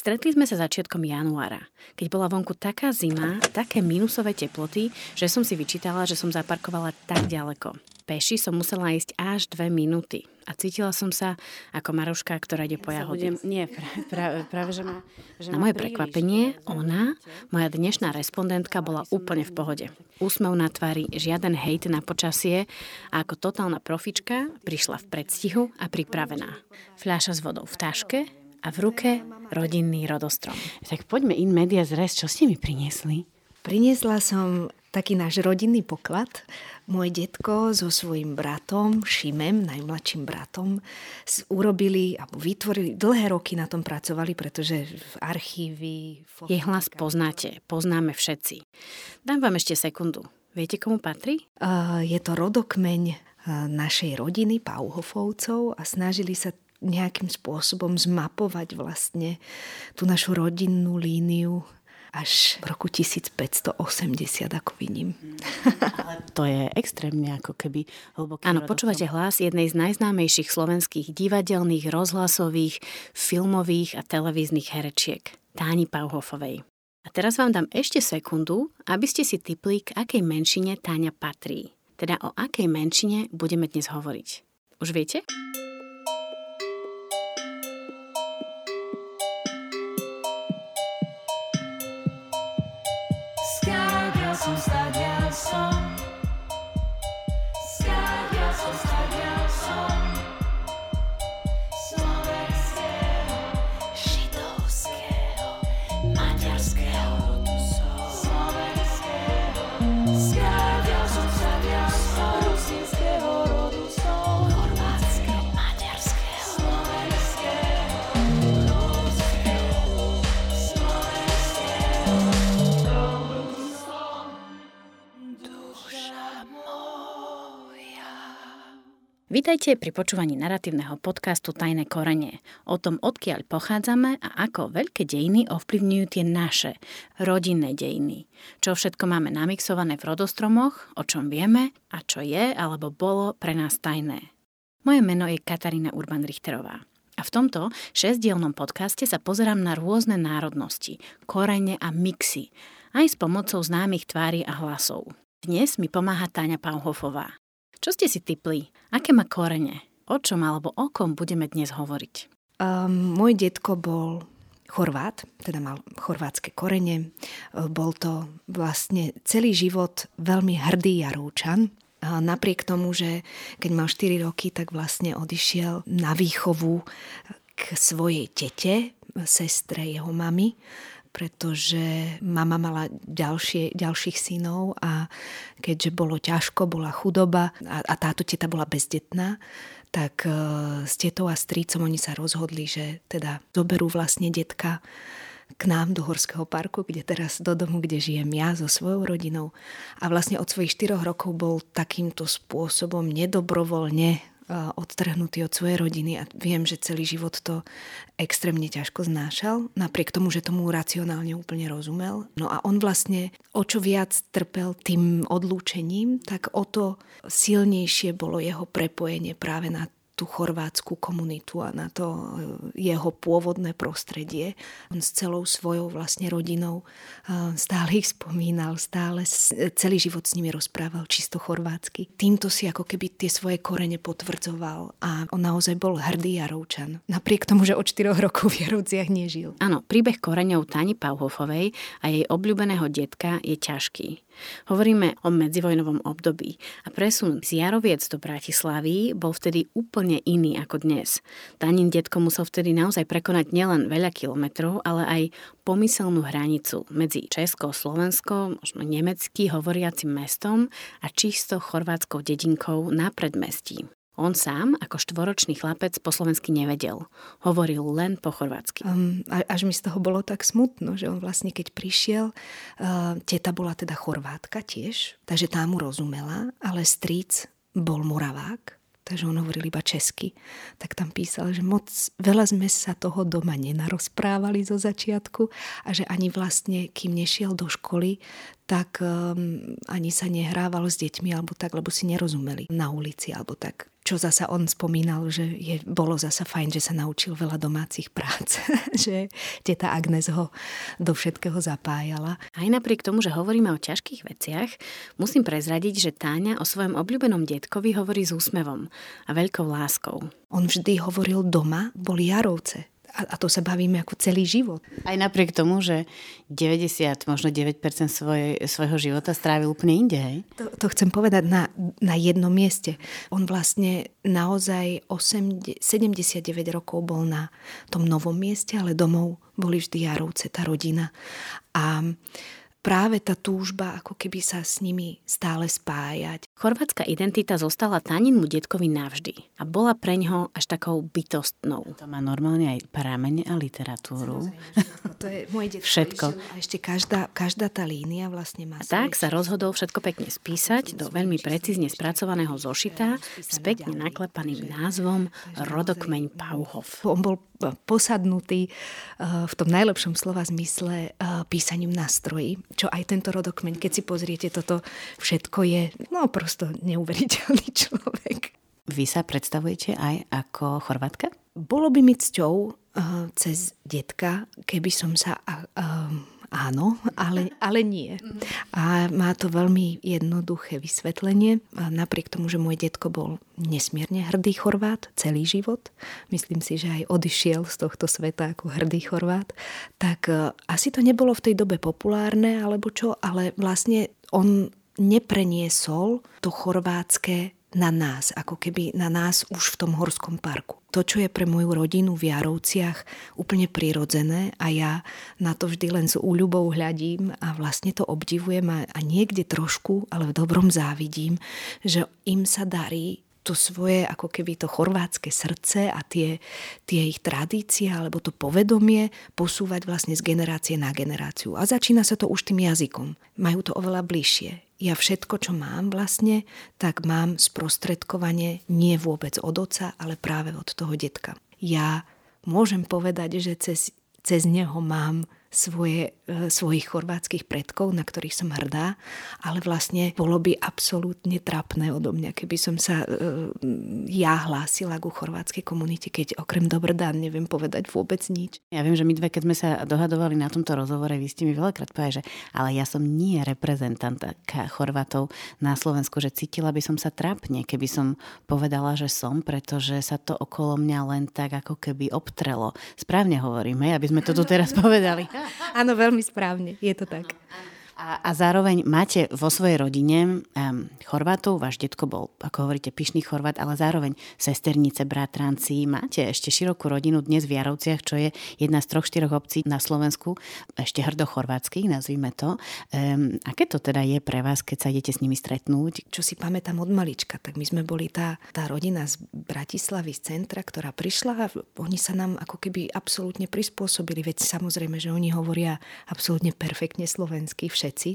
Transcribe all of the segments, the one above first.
Stretli sme sa začiatkom januára, keď bola vonku taká zima, také minusové teploty, že som si vyčítala, že som zaparkovala tak ďaleko. Peši som musela ísť až dve minúty a cítila som sa ako Maruška, ktorá ide po jahode. Nie, práve, práve že ma, že Na moje prekvapenie, ona, moja dnešná respondentka, bola úplne v pohode. Úsmev na tvári, žiaden hejt na počasie a ako totálna profička prišla v predstihu a pripravená. Fľaša s vodou v taške, a v ruke rodinný rodostrom. Tak poďme in media zres, čo ste mi priniesli? Priniesla som taký náš rodinný poklad. Môj detko so svojím bratom, Šimem, najmladším bratom, urobili alebo vytvorili, dlhé roky na tom pracovali, pretože v archívy... Jej hlas poznáte, poznáme všetci. Dám vám ešte sekundu. Viete, komu patrí? Uh, je to rodokmeň našej rodiny, Pauhofovcov a snažili sa nejakým spôsobom zmapovať vlastne tú našu rodinnú líniu až v roku 1580, ako vidím. Ale to je extrémne ako keby hlboké. Áno, počúvate hlas jednej z najznámejších slovenských divadelných, rozhlasových, filmových a televíznych herečiek, Táni Pauhofovej. A teraz vám dám ešte sekundu, aby ste si typli, k akej menšine Táňa patrí. Teda o akej menšine budeme dnes hovoriť. Už viete? Vítajte pri počúvaní narratívneho podcastu Tajné korene o tom, odkiaľ pochádzame a ako veľké dejiny ovplyvňujú tie naše, rodinné dejiny. Čo všetko máme namixované v rodostromoch, o čom vieme a čo je alebo bolo pre nás tajné. Moje meno je Katarína Urban-Richterová. A v tomto šesťdielnom podcaste sa pozerám na rôzne národnosti, korene a mixy, aj s pomocou známych tvári a hlasov. Dnes mi pomáha Táňa Pauhofová. Čo ste si typli? Aké má korene? O čom alebo o kom budeme dnes hovoriť? Um, môj detko bol Chorvát, teda mal chorvátske korene. Bol to vlastne celý život veľmi hrdý Jarúčan. Napriek tomu, že keď mal 4 roky, tak vlastne odišiel na výchovu k svojej tete, sestre jeho mamy pretože mama mala ďalšie, ďalších synov a keďže bolo ťažko, bola chudoba a, a táto teta bola bezdetná, tak e, s tetou a strýcom oni sa rozhodli, že teda zoberú vlastne detka k nám do Horského parku, kde teraz do domu, kde žijem ja so svojou rodinou. A vlastne od svojich 4 rokov bol takýmto spôsobom nedobrovoľne odtrhnutý od svojej rodiny a viem, že celý život to extrémne ťažko znášal, napriek tomu, že tomu racionálne úplne rozumel. No a on vlastne o čo viac trpel tým odlúčením, tak o to silnejšie bolo jeho prepojenie práve na tú chorvátsku komunitu a na to e, jeho pôvodné prostredie. On s celou svojou vlastne rodinou e, stále ich spomínal, stále celý život s nimi rozprával čisto chorvátsky. Týmto si ako keby tie svoje korene potvrdzoval a on naozaj bol hrdý Jarovčan. Napriek tomu, že od 4 rokov v Jarovciach nežil. Áno, príbeh koreňov Tani Pauhofovej a jej obľúbeného detka je ťažký. Hovoríme o medzivojnovom období a presun z Jaroviec do Bratislavy bol vtedy úplne iný ako dnes. Tanin detko musel vtedy naozaj prekonať nielen veľa kilometrov, ale aj pomyselnú hranicu medzi Česko, Slovensko, možno nemecký hovoriacim mestom a čisto chorvátskou dedinkou na predmestí. On sám, ako štvoročný chlapec, po slovensky nevedel. Hovoril len po chorvátsky. Um, až mi z toho bolo tak smutno, že on vlastne keď prišiel, uh, teta bola teda chorvátka tiež, takže tá mu rozumela, ale stric bol moravák takže on hovoril iba česky, tak tam písal, že moc veľa sme sa toho doma nenarozprávali zo začiatku a že ani vlastne, kým nešiel do školy, tak um, ani sa nehrával s deťmi alebo tak, lebo si nerozumeli na ulici alebo tak čo zasa on spomínal, že je, bolo zasa fajn, že sa naučil veľa domácich prác, že teta Agnes ho do všetkého zapájala. Aj napriek tomu, že hovoríme o ťažkých veciach, musím prezradiť, že Táňa o svojom obľúbenom detkovi hovorí s úsmevom a veľkou láskou. On vždy hovoril doma, boli Jarovce a, a to sa bavíme ako celý život. Aj napriek tomu, že 90, možno 9% svoj, svojho života strávil úplne inde, hej? To, to chcem povedať na, na jednom mieste. On vlastne naozaj 8, 79 rokov bol na tom novom mieste, ale domov boli vždy Jarovce, tá rodina. A práve tá túžba ako keby sa s nimi stále spájať. Chorvátska identita zostala Taninmu detkovi navždy a bola pre ňoho až takou bytostnou. To má normálne aj pramene a literatúru. To je môj detko. Všetko. A ešte každá, každá tá línia vlastne má... A tak sa rozhodol všetko pekne spísať do veľmi precízne spracovaného zošita s pekne naklepaným názvom Rodokmeň Pauhov. On bol posadnutý eh, v tom najlepšom slova zmysle eh, písaním nástrojí, čo aj tento rodokmeň, keď si pozriete toto všetko je, no prosto neuveriteľný človek. Vy sa predstavujete aj ako Chorvátka? Bolo by mi cťou uh, cez detka, keby som sa áno, ale, ale nie. A má to veľmi jednoduché vysvetlenie. Napriek tomu, že môj detko bol nesmierne hrdý Chorvát celý život, myslím si, že aj odišiel z tohto sveta ako hrdý Chorvát, tak e, asi to nebolo v tej dobe populárne, alebo čo, ale vlastne on nepreniesol to chorvátske na nás, ako keby na nás už v tom horskom parku. To, čo je pre moju rodinu v Jarovciach úplne prirodzené a ja na to vždy len s úľubou hľadím a vlastne to obdivujem a, a niekde trošku, ale v dobrom závidím, že im sa darí to svoje, ako keby to chorvátske srdce a tie, tie ich tradície alebo to povedomie posúvať vlastne z generácie na generáciu. A začína sa to už tým jazykom. Majú to oveľa bližšie. Ja všetko, čo mám vlastne, tak mám sprostredkovanie nie vôbec od oca, ale práve od toho detka. Ja môžem povedať, že cez, cez neho mám svoje, svojich chorvátskych predkov, na ktorých som hrdá, ale vlastne bolo by absolútne trapné odo mňa, keby som sa uh, ja hlásila ku chorvátskej komunite, keď okrem Dobrdán neviem povedať vôbec nič. Ja viem, že my dve, keď sme sa dohadovali na tomto rozhovore, vy ste mi veľakrát povedali, že ale ja som nie reprezentantka Chorvátov na Slovensku, že cítila by som sa trapne, keby som povedala, že som, pretože sa to okolo mňa len tak ako keby obtrelo. Správne hovoríme, aby sme to tu teraz povedali. Áno, veľmi správne, je to tak. A, a zároveň máte vo svojej rodine um, Chorvátov, váš detko bol, ako hovoríte, pyšný Chorvát, ale zároveň sesternice, bratranci. Máte ešte širokú rodinu dnes v Jarovciach, čo je jedna z troch, štyroch obcí na Slovensku, ešte hrdo chorvátskych, nazvime to. Um, aké to teda je pre vás, keď sa idete s nimi stretnúť? Čo si pamätám od malička, tak my sme boli tá, tá rodina z Bratislavy, z centra, ktorá prišla a oni sa nám ako keby absolútne prispôsobili. Veď samozrejme, že oni hovoria absolútne perfektne slovensky, všetci.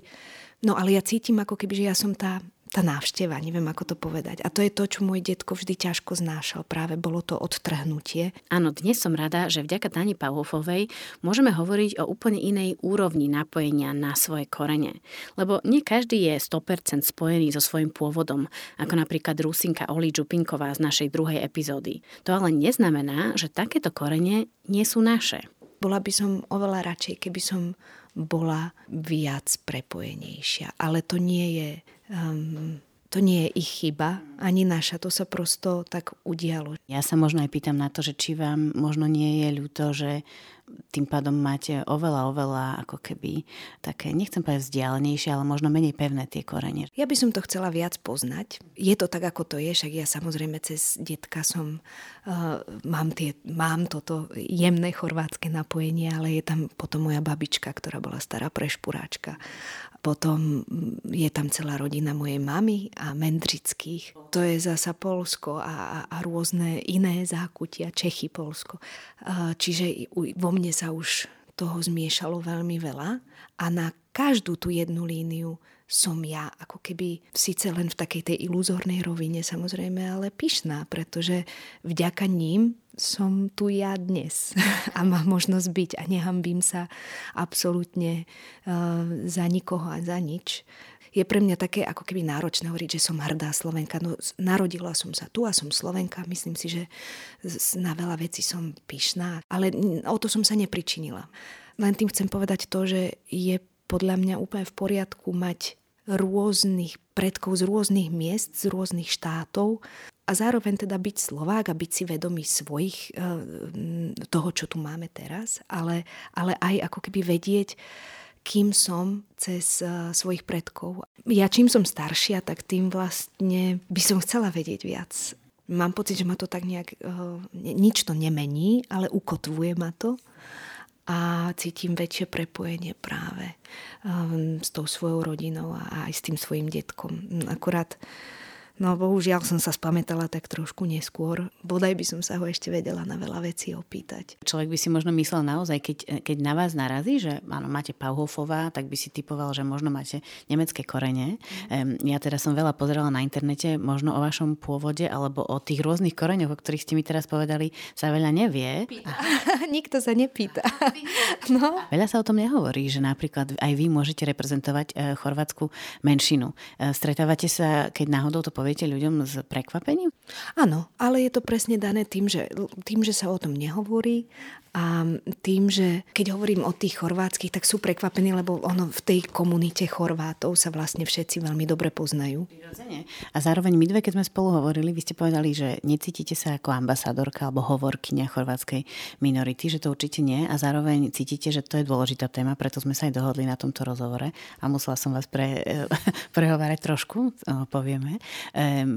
No ale ja cítim ako keby, že ja som tá, tá návšteva, neviem ako to povedať. A to je to, čo môj detko vždy ťažko znášal. Práve bolo to odtrhnutie. Áno, dnes som rada, že vďaka Tani Pavlofovej môžeme hovoriť o úplne inej úrovni napojenia na svoje korene. Lebo nie každý je 100% spojený so svojím pôvodom, ako napríklad Rusinka Oli Čupinková z našej druhej epizódy. To ale neznamená, že takéto korene nie sú naše. Bola by som oveľa radšej, keby som bola viac prepojenejšia. Ale to nie je, um, to nie je ich chyba, ani naša, to sa prosto tak udialo. Ja sa možno aj pýtam na to, že či vám možno nie je ľúto, že tým pádom máte oveľa, oveľa ako keby také, nechcem povedať vzdialenejšie, ale možno menej pevné tie korene. Ja by som to chcela viac poznať. Je to tak, ako to je, však ja samozrejme cez detka som, uh, mám, tie, mám toto jemné chorvátske napojenie, ale je tam potom moja babička, ktorá bola stará prešpuráčka. Potom je tam celá rodina mojej mamy a Mendrických. To je zasa Polsko a, a, a rôzne iné zákutia, Čechy, Polsko. Čiže vo mne sa už toho zmiešalo veľmi veľa a na každú tú jednu líniu som ja ako keby síce len v takej tej iluzórnej rovine samozrejme, ale pyšná, pretože vďaka ním som tu ja dnes a mám možnosť byť a nehambím sa absolútne uh, za nikoho a za nič. je pre mňa také ako keby náročné hovoriť, že som hrdá Slovenka. No, narodila som sa tu a som Slovenka. Myslím si, že na veľa vecí som pyšná, ale o to som sa nepričinila. Len tým chcem povedať to, že je podľa mňa úplne v poriadku mať rôznych predkov z rôznych miest, z rôznych štátov a zároveň teda byť Slovák a byť si vedomý svojich, eh, toho, čo tu máme teraz, ale, ale aj ako keby vedieť, kým som cez uh, svojich predkov. Ja čím som staršia, tak tým vlastne by som chcela vedieť viac. Mám pocit, že ma to tak nejak, uh, nič to nemení, ale ukotvuje ma to a cítim väčšie prepojenie práve um, s tou svojou rodinou a aj s tým svojim detkom. Akurát No bohužiaľ som sa spamätala tak trošku neskôr. Bodaj by som sa ho ešte vedela na veľa vecí opýtať. Človek by si možno myslel naozaj, keď, keď na vás narazí, že áno, máte Pauhofová, tak by si typoval, že možno máte nemecké korene. Um, ja teda som veľa pozerala na internete, možno o vašom pôvode alebo o tých rôznych koreňoch, o ktorých ste mi teraz povedali, sa veľa nevie. Nikto sa nepýta. no. Veľa sa o tom nehovorí, že napríklad aj vy môžete reprezentovať uh, chorvátsku menšinu. Uh, stretávate sa, keď náhodou to poviete ľuďom s prekvapením? Áno, ale je to presne dané tým, že, tým, že sa o tom nehovorí a tým, že keď hovorím o tých chorvátskych, tak sú prekvapení, lebo ono v tej komunite Chorvátov sa vlastne všetci veľmi dobre poznajú. A zároveň my dve, keď sme spolu hovorili, vy ste povedali, že necítite sa ako ambasádorka alebo hovorkyňa chorvátskej minority, že to určite nie a zároveň cítite, že to je dôležitá téma, preto sme sa aj dohodli na tomto rozhovore a musela som vás pre, prehovárať trošku, povieme.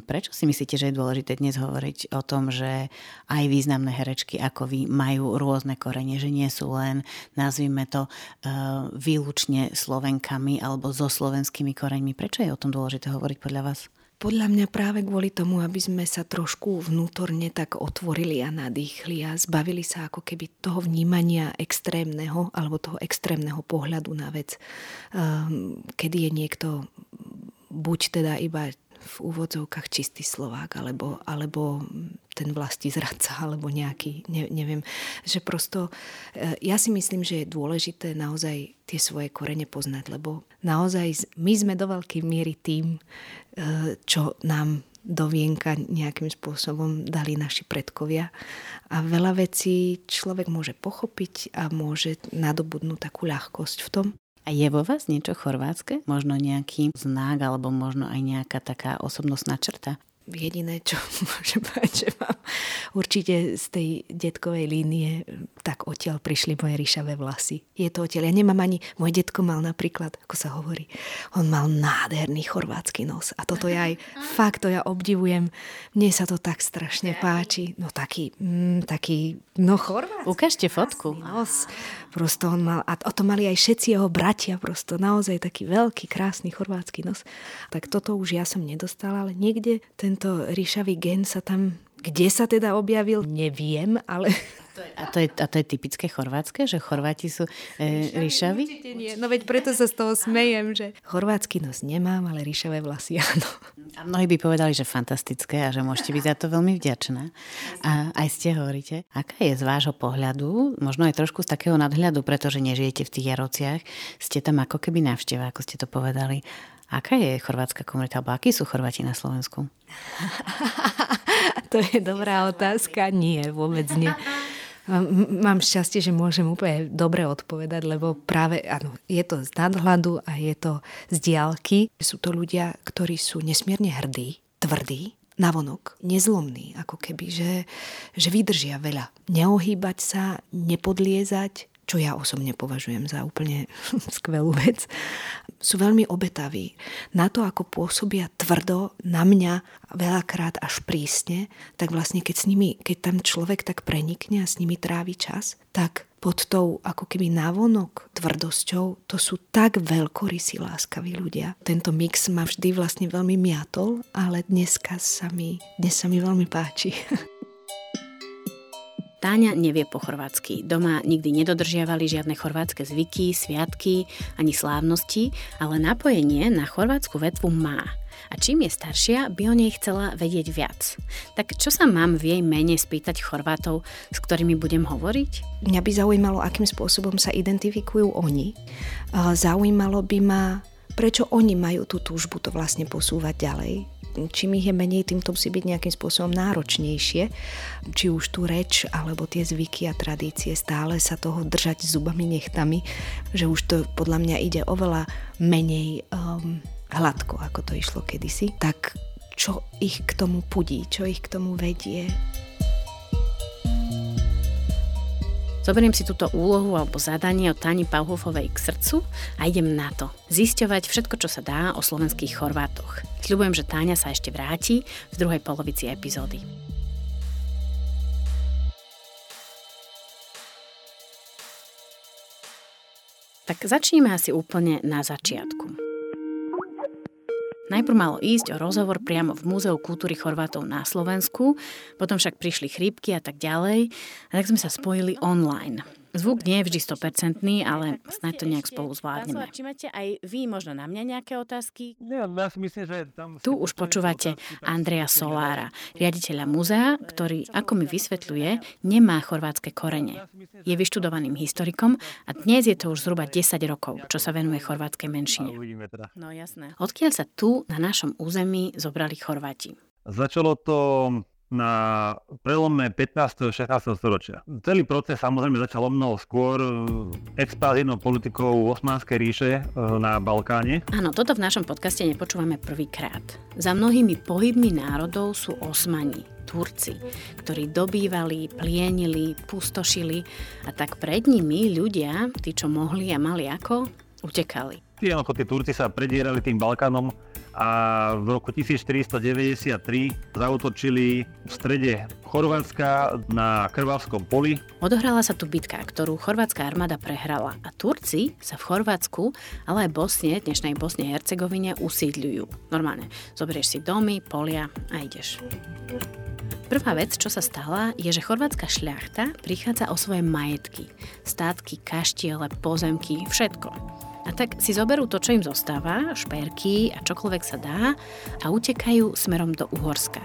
Prečo si myslíte, že je dôležité dnes hovoriť o tom, že aj významné herečky ako vy majú rôzne korene, že nie sú len, nazvime to, uh, výlučne Slovenkami alebo so slovenskými koreňmi. Prečo je o tom dôležité hovoriť podľa vás? Podľa mňa práve kvôli tomu, aby sme sa trošku vnútorne tak otvorili a nadýchli a zbavili sa ako keby toho vnímania extrémneho alebo toho extrémneho pohľadu na vec, kedy je niekto buď teda iba v úvodzovkách čistý Slovák, alebo, alebo ten vlastí zradca, alebo nejaký, ne, neviem, že prosto, e, ja si myslím, že je dôležité naozaj tie svoje korene poznať, lebo naozaj my sme do veľkej miery tým, e, čo nám do vienka nejakým spôsobom dali naši predkovia. A veľa vecí človek môže pochopiť a môže nadobudnúť takú ľahkosť v tom. A je vo vás niečo chorvátske? Možno nejaký znak alebo možno aj nejaká taká osobnostná črta? jediné, čo môžem povedať, že mám určite z tej detkovej línie, tak odtiaľ prišli moje ríšavé vlasy. Je to odtiaľ. Ja nemám ani, môj detko mal napríklad, ako sa hovorí, on mal nádherný chorvátsky nos. A toto ja aj, fakt to ja obdivujem. Mne sa to tak strašne páči. No taký, mm, taký, no chorvátsky. Ukážte fotku. Nos. Prosto on mal, a o to mali aj všetci jeho bratia, prosto naozaj taký veľký, krásny chorvátsky nos. Tak toto už ja som nedostala, ale niekde ten tento ríšavý gen sa tam, kde sa teda objavil, neviem, ale... A to je, a to je typické chorvátske, že Chorváti sú e, ríšaví? No veď preto sa z toho smejem, že chorvátsky nos nemám, ale ríšavé vlasy áno. A mnohí by povedali, že fantastické a že môžete byť za to veľmi vďačná. A aj ste hovoríte, aká je z vášho pohľadu, možno aj trošku z takého nadhľadu, pretože nežijete v tých Jarociach, ste tam ako keby návšteva, ako ste to povedali. Aká je chorvátska komunita, alebo akí sú Chorváti na Slovensku? to je dobrá otázka. Nie, vôbec nie. Mám šťastie, že môžem úplne dobre odpovedať, lebo práve, áno, je to z nadhľadu a je to z diálky. Sú to ľudia, ktorí sú nesmierne hrdí, tvrdí, navonok, nezlomní, ako keby, že, že vydržia veľa. Neohýbať sa, nepodliezať, čo ja osobne považujem za úplne skvelú vec, sú veľmi obetaví. Na to, ako pôsobia tvrdo na mňa veľakrát až prísne, tak vlastne keď, s nimi, keď tam človek tak prenikne a s nimi trávi čas, tak pod tou ako keby návonok tvrdosťou, to sú tak veľkorysí láskaví ľudia. Tento mix ma vždy vlastne veľmi miatol, ale dneska sa mi, dnes sa mi veľmi páči. Táňa nevie po chorvátsky. Doma nikdy nedodržiavali žiadne chorvátske zvyky, sviatky ani slávnosti, ale napojenie na chorvátsku vetvu má. A čím je staršia, by o nej chcela vedieť viac. Tak čo sa mám v jej mene spýtať Chorvátov, s ktorými budem hovoriť? Mňa by zaujímalo, akým spôsobom sa identifikujú oni. Zaujímalo by ma, prečo oni majú tú túžbu to vlastne posúvať ďalej. Čím ich je menej, tým to musí byť nejakým spôsobom náročnejšie. Či už tú reč, alebo tie zvyky a tradície stále sa toho držať zubami nechtami, že už to podľa mňa ide oveľa menej um, hladko, ako to išlo kedysi. Tak čo ich k tomu pudí, čo ich k tomu vedie? Zoberiem si túto úlohu alebo zadanie od Tani Pauhofovej k srdcu a idem na to. Zisťovať všetko, čo sa dá o slovenských Chorvátoch. Sľubujem, že Táňa sa ešte vráti v druhej polovici epizódy. Tak začneme asi úplne na začiatku. Najprv malo ísť o rozhovor priamo v Múzeu kultúry Chorvátov na Slovensku, potom však prišli chrípky a tak ďalej, a tak sme sa spojili online. Zvuk nie je vždy 100%, ale snad to nejak spolu zvládneme. Či máte aj vy možno na mňa nejaké otázky? Tu už počúvate Andreja Solára, riaditeľa muzea, ktorý, ako mi vysvetľuje, nemá chorvátske korene. Je vyštudovaným historikom a dnes je to už zhruba 10 rokov, čo sa venuje chorvátskej menšine. Teda. No. Odkiaľ sa tu na našom území zobrali Chorváti? Začalo to na prelome 15. a 16. storočia. Celý proces samozrejme začal o mnoho skôr e, expanzívnou politikou Osmanskej ríše e, na Balkáne. Áno, toto v našom podcaste nepočúvame prvýkrát. Za mnohými pohybmi národov sú Osmani, Turci, ktorí dobývali, plienili, pustošili a tak pred nimi ľudia, tí čo mohli a mali ako, utekali. Tí, ako tí Turci sa predierali tým Balkánom a v roku 1493 zautočili v strede Chorvátska na Krvavskom poli. Odohrala sa tu bitka, ktorú chorvátska armáda prehrala a Turci sa v Chorvátsku, ale aj Bosne, dnešnej Bosne a Hercegovine usídľujú. Normálne, zoberieš si domy, polia a ideš. Prvá vec, čo sa stala, je, že chorvátska šľachta prichádza o svoje majetky. Státky, kaštiele, pozemky, všetko. A tak si zoberú to, čo im zostáva, šperky a čokoľvek sa dá a utekajú smerom do Uhorska.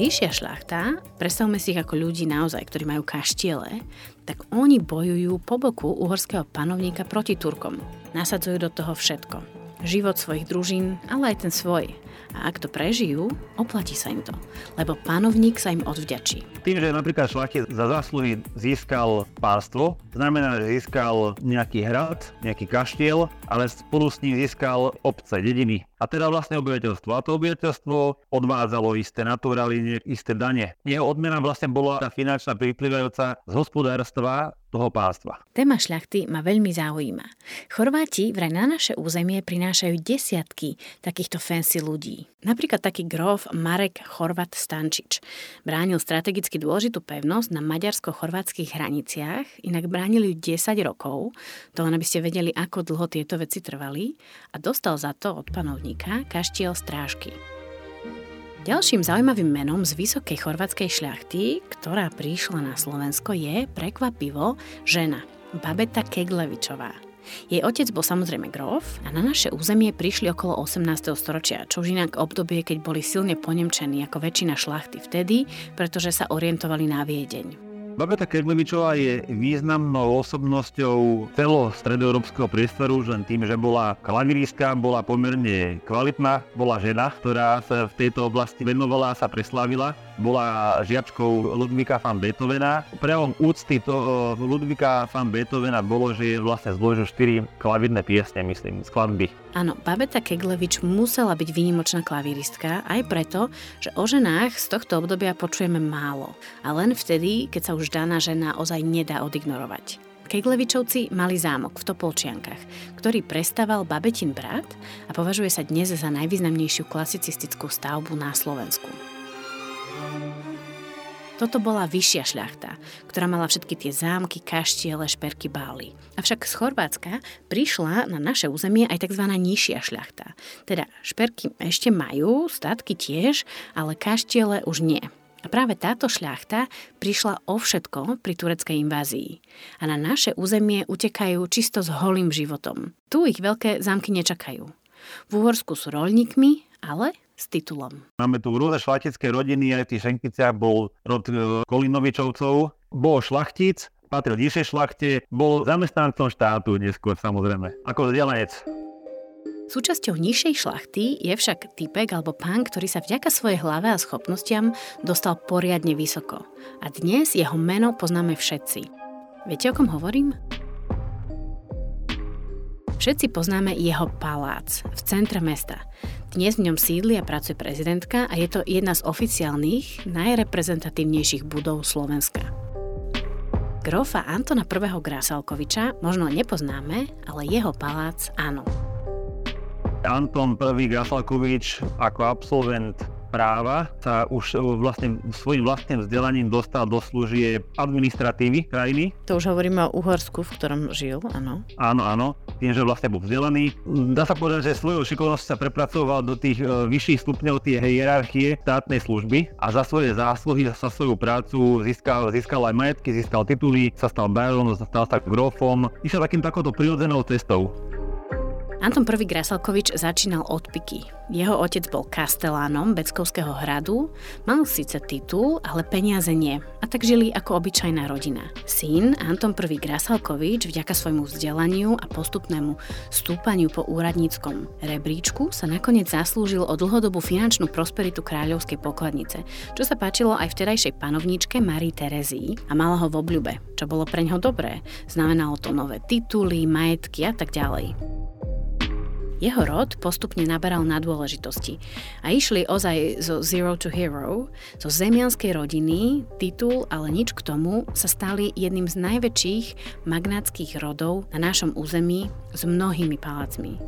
Vyššia šlachta, predstavme si ich ako ľudí naozaj, ktorí majú kaštiele, tak oni bojujú po boku uhorského panovníka proti Turkom. Nasadzujú do toho všetko. Život svojich družín, ale aj ten svoj a ak to prežijú, oplatí sa im to, lebo panovník sa im odvďačí. Tým, že napríklad šlachtic za zásluhy získal pánstvo, znamená, že získal nejaký hrad, nejaký kaštiel, ale spolu s ním získal obce, dediny. A teda vlastne obyvateľstvo. A to obyvateľstvo odvádzalo isté naturály, isté dane. Jeho odmena vlastne bola tá finančná priplývajúca z hospodárstva toho pánstva. Téma šľachty ma veľmi zaujíma. Chorváti vraj na naše územie prinášajú desiatky takýchto fancy ľudí. Napríklad taký grof Marek Chorvat Stančič. Bránil strategicky dôležitú pevnosť na maďarsko-chorvátskych hraniciach, inak bránili ju 10 rokov, to len aby ste vedeli, ako dlho tieto veci trvali, a dostal za to od panovníka kaštiel strážky. Ďalším zaujímavým menom z vysokej chorvátskej šľachty, ktorá prišla na Slovensko, je prekvapivo žena, Babeta Keglevičová. Jej otec bol samozrejme grof a na naše územie prišli okolo 18. storočia, čo už inak obdobie, keď boli silne ponemčení ako väčšina šlachty vtedy, pretože sa orientovali na Viedeň. Babeta Kerglevičová je významnou osobnosťou celo stredoeurópskeho priestoru, len tým, že bola klaviristka, bola pomerne kvalitná, bola žena, ktorá sa v tejto oblasti venovala a sa preslávila. Bola žiačkou Ludvíka van Beethovena. Prejavom úcty toho Ludvíka van Beethovena bolo, že vlastne zložil 4 klavírne piesne, myslím, skladby. Áno, Babeta Keglevič musela byť výnimočná klavíristka aj preto, že o ženách z tohto obdobia počujeme málo. A len vtedy, keď sa už daná žena ozaj nedá odignorovať. Keglevičovci mali zámok v Topolčiankach, ktorý prestával Babetin brat a považuje sa dnes za najvýznamnejšiu klasicistickú stavbu na Slovensku. Toto bola vyššia šľachta, ktorá mala všetky tie zámky, kaštiele, šperky, bály. Avšak z Chorvátska prišla na naše územie aj tzv. nižšia šľachta. Teda šperky ešte majú, statky tiež, ale kaštiele už nie. A práve táto šľachta prišla o všetko pri tureckej invázii. A na naše územie utekajú čisto s holým životom. Tu ich veľké zámky nečakajú. V Úhorsku sú rolníkmi, ale s titulom. Máme tu rôzne šlachtické rodiny, aj v tých Šenkiciach bol rod e, Kolinovičovcov, bol šlachtic, patril nižšej šlachte, bol zamestnancom štátu neskôr samozrejme, ako vzdelanec. Súčasťou nižšej šlachty je však typek alebo pán, ktorý sa vďaka svojej hlave a schopnostiam dostal poriadne vysoko. A dnes jeho meno poznáme všetci. Viete, o kom hovorím? Všetci poznáme jeho palác v centre mesta. Dnes v ňom sídli a pracuje prezidentka a je to jedna z oficiálnych, najreprezentatívnejších budov Slovenska. Grofa Antona I. Grasalkoviča možno nepoznáme, ale jeho palác áno. Anton I. Grasalkovič ako absolvent práva sa už vlastne svojim vlastným vzdelaním dostal do služie administratívy krajiny. To už hovoríme o Uhorsku, v ktorom žil, áno. Áno, áno, tým, že vlastne bol vzdelaný. Dá sa povedať, že svojou šikovnosťou sa prepracoval do tých e, vyšších stupňov tie hierarchie štátnej služby a za svoje zásluhy, za svoju prácu získal, získal aj majetky, získal tituly, sa stal barónom, stal sa grofom. Išiel takým takouto prirodzenou cestou. Anton I. Grasalkovič začínal od Piky. Jeho otec bol kastelánom Beckovského hradu, mal síce titul, ale peniaze nie. A tak žili ako obyčajná rodina. Syn Anton I. Grasalkovič vďaka svojmu vzdelaniu a postupnému stúpaniu po úradníckom rebríčku sa nakoniec zaslúžil o dlhodobú finančnú prosperitu kráľovskej pokladnice, čo sa páčilo aj vtedajšej panovničke Marii Terezii a mala ho v obľube, čo bolo pre ňo dobré. Znamenalo to nové tituly, majetky a tak ďalej. Jeho rod postupne naberal na dôležitosti a išli ozaj zo zero to hero, zo zemianskej rodiny, titul, ale nič k tomu, sa stali jedným z najväčších magnátskych rodov na našom území s mnohými palácmi.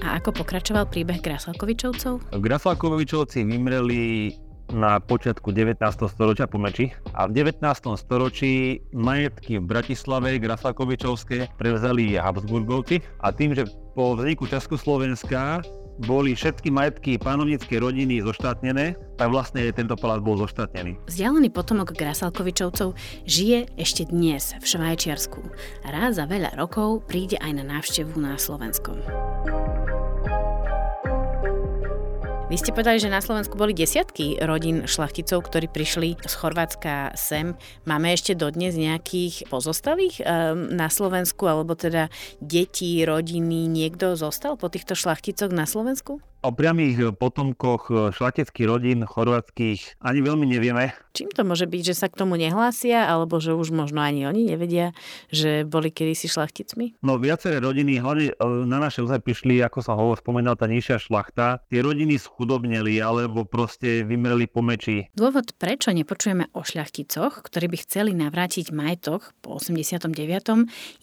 A ako pokračoval príbeh Grasalkovičovcov? Grasalkovičovci vymreli na počiatku 19. storočia po meči a v 19. storočí majetky v Bratislave Grasakovičovské prevzali Habsburgovci a tým, že po vzniku Československa boli všetky majetky panovníckej rodiny zoštátnené, tak vlastne tento palác bol zoštátnený. Vzdialený potomok Grasalkovičovcov žije ešte dnes v Švajčiarsku rád za veľa rokov príde aj na návštevu na Slovenskom. Vy ste povedali, že na Slovensku boli desiatky rodín šlachticov, ktorí prišli z Chorvátska sem. Máme ešte dodnes nejakých pozostalých ehm, na Slovensku, alebo teda detí, rodiny, niekto zostal po týchto šlachticoch na Slovensku? O priamých potomkoch šlateckých rodín chorvátskych ani veľmi nevieme. Čím to môže byť, že sa k tomu nehlásia, alebo že už možno ani oni nevedia, že boli kedysi šlachticmi? No viaceré rodiny, hlavne e, na naše územie prišli, ako som hovor, spomínal, tá nižšia šlachta. Tie rodiny schudobneli, alebo proste vymreli po meči. Dôvod, prečo nepočujeme o šľachticoch, ktorí by chceli navrátiť majetok po 89.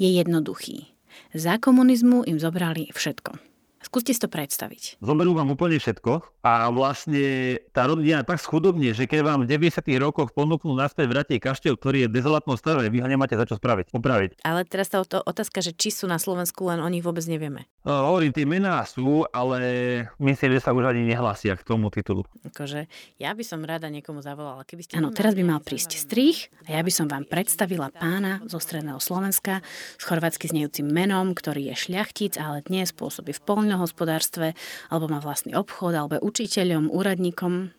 je jednoduchý. Za komunizmu im zobrali všetko. Skúste si to predstaviť. Zoberú vám úplne všetko a vlastne tá rodina tak schudobne, že keď vám v 90. rokoch ponúknú naspäť vrátiť kaštiel, ktorý je dezolátnom stave, vy ho nemáte za čo spraviť, opraviť. Ale teraz tá otázka, že či sú na Slovensku, len o nich vôbec nevieme. No, hovorím, tie mená sú, ale myslím, že sa už ani nehlásia k tomu titulu. Akože, ja by som rada niekomu zavolala. Keby ste Áno, teraz by mal prísť strých a ja by som vám predstavila pána zo stredného Slovenska s chorvátsky znejúcim menom, ktorý je šľachtic, ale dnes pôsobí v polnom poľnohospodárstve, alebo má vlastný obchod, alebo učiteľom, úradníkom,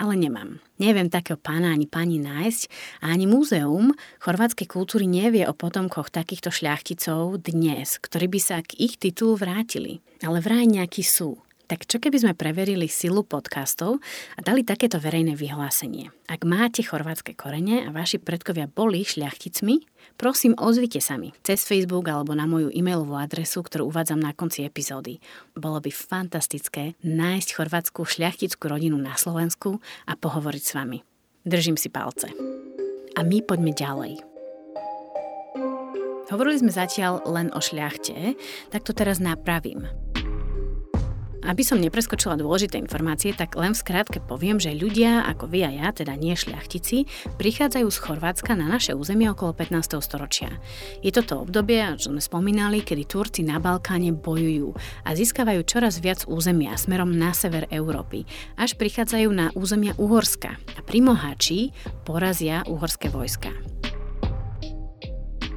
ale nemám. Neviem takého pána ani pani nájsť a ani múzeum chorvátskej kultúry nevie o potomkoch takýchto šľachticov dnes, ktorí by sa k ich titulu vrátili. Ale vraj nejakí sú. Tak čo keby sme preverili silu podcastov a dali takéto verejné vyhlásenie? Ak máte chorvátske korene a vaši predkovia boli šľachticmi, prosím ozvite sa mi cez Facebook alebo na moju e-mailovú adresu, ktorú uvádzam na konci epizódy. Bolo by fantastické nájsť chorvátsku šľachtickú rodinu na Slovensku a pohovoriť s vami. Držím si palce. A my poďme ďalej. Hovorili sme zatiaľ len o šľachte, tak to teraz napravím. Aby som nepreskočila dôležité informácie, tak len v skrátke poviem, že ľudia ako vy a ja, teda nie šľachtici, prichádzajú z Chorvátska na naše územie okolo 15. storočia. Je toto obdobie, čo sme spomínali, kedy Turci na Balkáne bojujú a získavajú čoraz viac územia smerom na sever Európy, až prichádzajú na územia Uhorska a pri Moháči porazia uhorské vojska.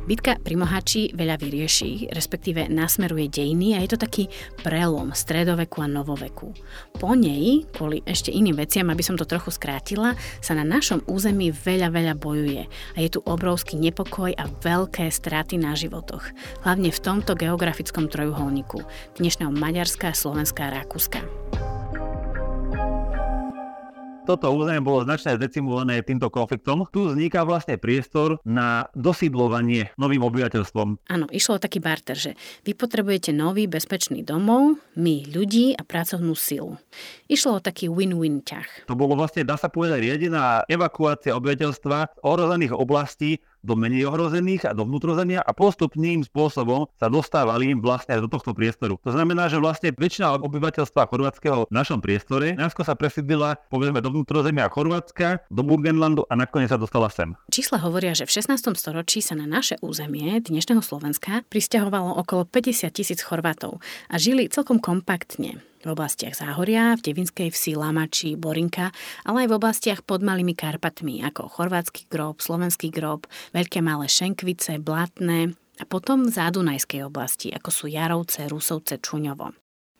Bitka pri Mohači veľa vyrieši, respektíve nasmeruje dejiny a je to taký prelom stredoveku a novoveku. Po nej, kvôli ešte iným veciam, aby som to trochu skrátila, sa na našom území veľa, veľa bojuje a je tu obrovský nepokoj a veľké straty na životoch. Hlavne v tomto geografickom trojuholníku dnešného Maďarska, Slovenska a Rakúska toto územie bolo značne zdecimované týmto konfliktom. Tu vzniká vlastne priestor na dosídlovanie novým obyvateľstvom. Áno, išlo o taký barter, že vy potrebujete nový bezpečný domov, my ľudí a pracovnú silu. Išlo o taký win-win ťah. To bolo vlastne, dá sa povedať, riadená evakuácia obyvateľstva ohrozených oblastí do menej ohrozených a do vnútrozemia a postupným spôsobom sa dostávali vlastne do tohto priestoru. To znamená, že vlastne väčšina obyvateľstva chorvátskeho v našom priestore najskôr sa presídlila povedzme do vnútrozemia Chorvátska, do Burgenlandu a nakoniec sa dostala sem. Čísla hovoria, že v 16. storočí sa na naše územie dnešného Slovenska pristahovalo okolo 50 tisíc Chorvátov a žili celkom kompaktne v oblastiach Záhoria, v Devinskej vsi, Lamači, Borinka, ale aj v oblastiach pod Malými Karpatmi, ako chorvátsky grob, slovenský grob, veľké malé Šenkvice, Blatné a potom v Zádunajskej oblasti, ako sú Jarovce, Rusovce, Čuňovo.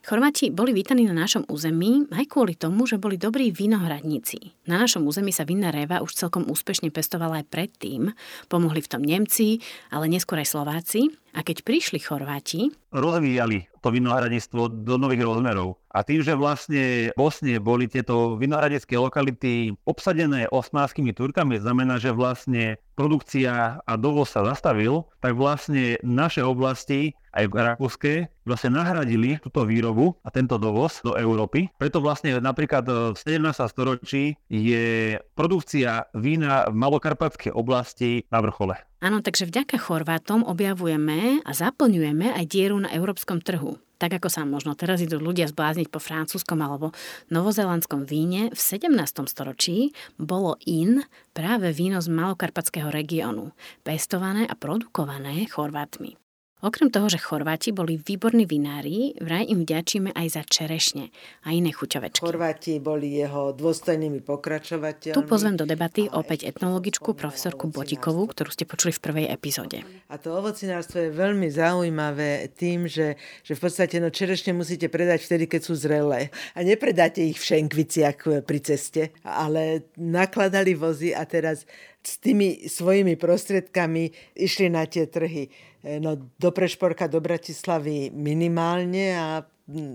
Chorváti boli vítaní na našom území aj kvôli tomu, že boli dobrí vinohradníci. Na našom území sa vinná réva už celkom úspešne pestovala aj predtým. Pomohli v tom Nemci, ale neskôr aj Slováci. A keď prišli Chorváti... Rozvíjali to vinohradníctvo do nových rozmerov. A tým, že vlastne v Bosne boli tieto vinohradecké lokality obsadené osmánskymi Turkami, znamená, že vlastne produkcia a dovoz sa zastavil, tak vlastne naše oblasti, aj Rakúske, vlastne nahradili túto výrobu a tento dovoz do Európy. Preto vlastne napríklad v 17. storočí je produkcia vína v Malokarpatskej oblasti na vrchole. Áno, takže vďaka Chorvátom objavujeme a zaplňujeme aj dieru na európskom trhu. Tak ako sa možno teraz idú ľudia zblázniť po francúzskom alebo novozelandskom víne, v 17. storočí bolo in práve víno z malokarpatského regiónu, pestované a produkované Chorvátmi. Okrem toho, že Chorváti boli výborní vinári, vraj im vďačíme aj za čerešne a iné chuťovečky. Chorváti boli jeho dôstojnými pokračovateľmi. Tu pozvem do debaty opäť etnologičku profesorku Botikovú, ktorú ste počuli v prvej epizóde. A to ovocinárstvo je veľmi zaujímavé tým, že, že v podstate no, čerešne musíte predať vtedy, keď sú zrelé. A nepredáte ich v šenkviciach pri ceste, ale nakladali vozy a teraz s tými svojimi prostriedkami išli na tie trhy E, no, do Prešporka, do Bratislavy minimálne a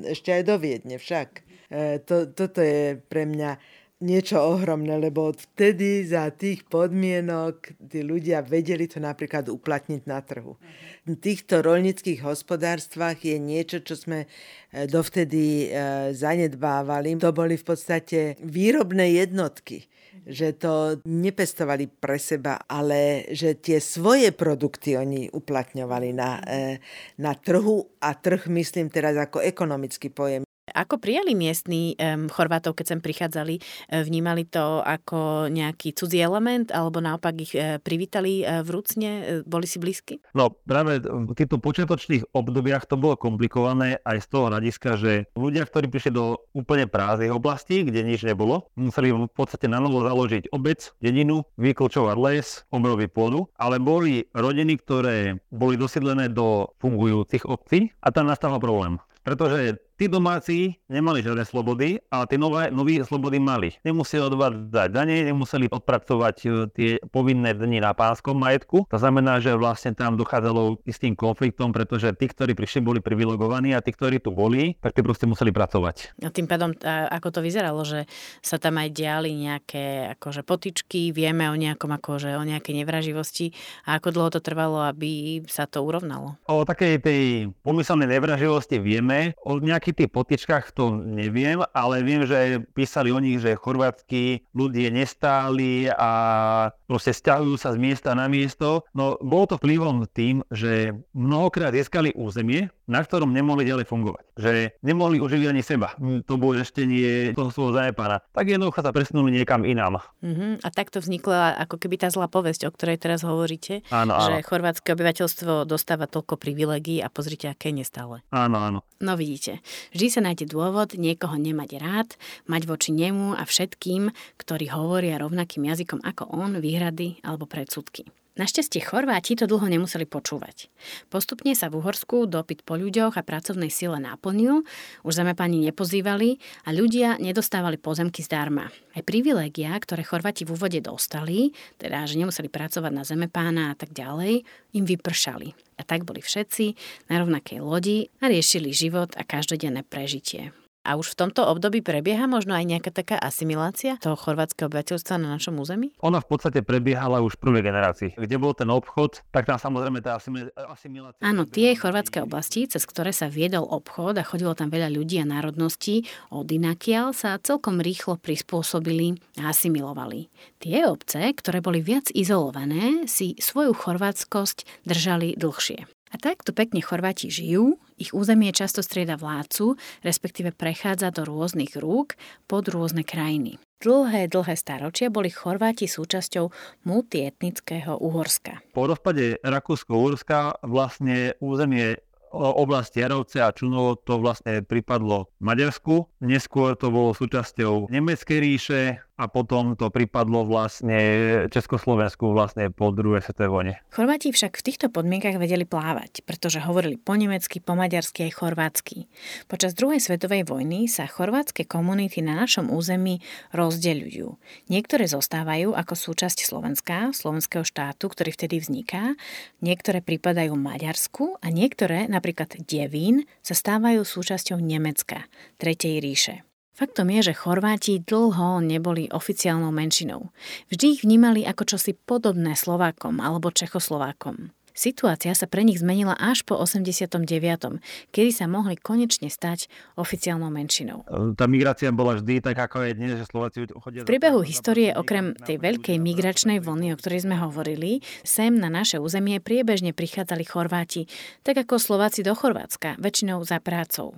ešte aj do Viedne však. E, to, toto je pre mňa niečo ohromné, lebo vtedy za tých podmienok tí ľudia vedeli to napríklad uplatniť na trhu. V týchto roľnických hospodárstvách je niečo, čo sme e, dovtedy zanedbávali. To boli v podstate výrobné jednotky že to nepestovali pre seba, ale že tie svoje produkty oni uplatňovali na, e, na trhu a trh myslím teraz ako ekonomický pojem. Ako prijali miestni um, Chorvátov, keď sem prichádzali? Vnímali to ako nejaký cudzí element, alebo naopak ich uh, privítali uh, vrúcne? Boli si blízky? No práve v týchto počiatočných obdobiach to bolo komplikované aj z toho hľadiska, že ľudia, ktorí prišli do úplne prázdnych oblastí, kde nič nebolo, museli v podstate na novo založiť obec, dedinu, vyklčovať les, obroviť pôdu, ale boli rodiny, ktoré boli dosídlené do fungujúcich obcí a tam nastal problém. Pretože Tí domáci nemali žiadne slobody a tí nové, noví slobody mali. Nemuseli odvádzať dane, nemuseli odpracovať e, tie povinné dni na pánskom majetku. To znamená, že vlastne tam dochádzalo istým konfliktom, pretože tí, ktorí prišli, boli privilegovaní a tí, ktorí tu boli, tak tí proste museli pracovať. A tým pádom, ako to vyzeralo, že sa tam aj diali nejaké akože potičky, vieme o nejakom akože o nejakej nevraživosti a ako dlho to trvalo, aby sa to urovnalo? O takej tej pomyselnej nevraživosti vieme, o tých potičkách to neviem, ale viem, že písali o nich, že chorvátsky ľudia nestáli a proste stiahujú sa z miesta na miesto. No bolo to vplyvom tým, že mnohokrát získali územie, na ktorom nemohli ďalej fungovať. Že nemohli uživiť ani seba. To bolo ešte nie toho svojho zajepána. Tak jednoducho sa presunuli niekam inám. Uh-huh. A takto vznikla ako keby tá zlá povesť, o ktorej teraz hovoríte. Áno, áno. Že chorvátske obyvateľstvo dostáva toľko privilegií a pozrite, aké nestále. Áno, áno. No vidíte, vždy sa nájde dôvod niekoho nemať rád, mať voči nemu a všetkým, ktorí hovoria rovnakým jazykom ako on, výhrady alebo predsudky. Našťastie Chorváti to dlho nemuseli počúvať. Postupne sa v Uhorsku dopyt po ľuďoch a pracovnej sile naplnil, už zamepani nepozývali a ľudia nedostávali pozemky zdarma. Aj privilégia, ktoré Chorváti v úvode dostali, teda že nemuseli pracovať na zemepána a tak ďalej, im vypršali. A tak boli všetci na rovnakej lodi a riešili život a každodenné prežitie. A už v tomto období prebieha možno aj nejaká taká asimilácia toho chorvátskeho obyvateľstva na našom území? Ona v podstate prebiehala už v prvej generácii. Kde bol ten obchod, tak tam samozrejme tá asimilácia... Áno, tie chorvátske oblasti, cez ktoré sa viedol obchod a chodilo tam veľa ľudí a národností, od inakiaľ sa celkom rýchlo prispôsobili a asimilovali. Tie obce, ktoré boli viac izolované, si svoju chorvátskosť držali dlhšie. A takto pekne Chorváti žijú, ich územie často strieda vládcu, respektíve prechádza do rôznych rúk pod rôzne krajiny. Dlhé, dlhé staročia boli Chorváti súčasťou multietnického Uhorska. Po rozpade Rakúsko-Uhorska vlastne územie oblasti Jarovce a Čunovo to vlastne pripadlo Maďarsku. Neskôr to bolo súčasťou Nemeckej ríše a potom to pripadlo vlastne Československu vlastne po druhej svetovej vojne. Chorváti však v týchto podmienkach vedeli plávať, pretože hovorili po nemecky, po maďarsky aj chorvátsky. Počas druhej svetovej vojny sa chorvátske komunity na našom území rozdeľujú. Niektoré zostávajú ako súčasť Slovenska, slovenského štátu, ktorý vtedy vzniká, niektoré pripadajú Maďarsku a niektoré, napríklad Devín, sa stávajú súčasťou Nemecka, Tretej ríše. Faktom je, že Chorváti dlho neboli oficiálnou menšinou. Vždy ich vnímali ako čosi podobné Slovákom alebo Čechoslovákom. Situácia sa pre nich zmenila až po 89., kedy sa mohli konečne stať oficiálnou menšinou. Tá migrácia bola vždy tak, ako je dnes, že Slováci chodia... V priebehu histórie, okrem tej veľkej migračnej vlny, o ktorej sme hovorili, sem na naše územie priebežne prichádzali Chorváti, tak ako Slováci do Chorvátska, väčšinou za prácou.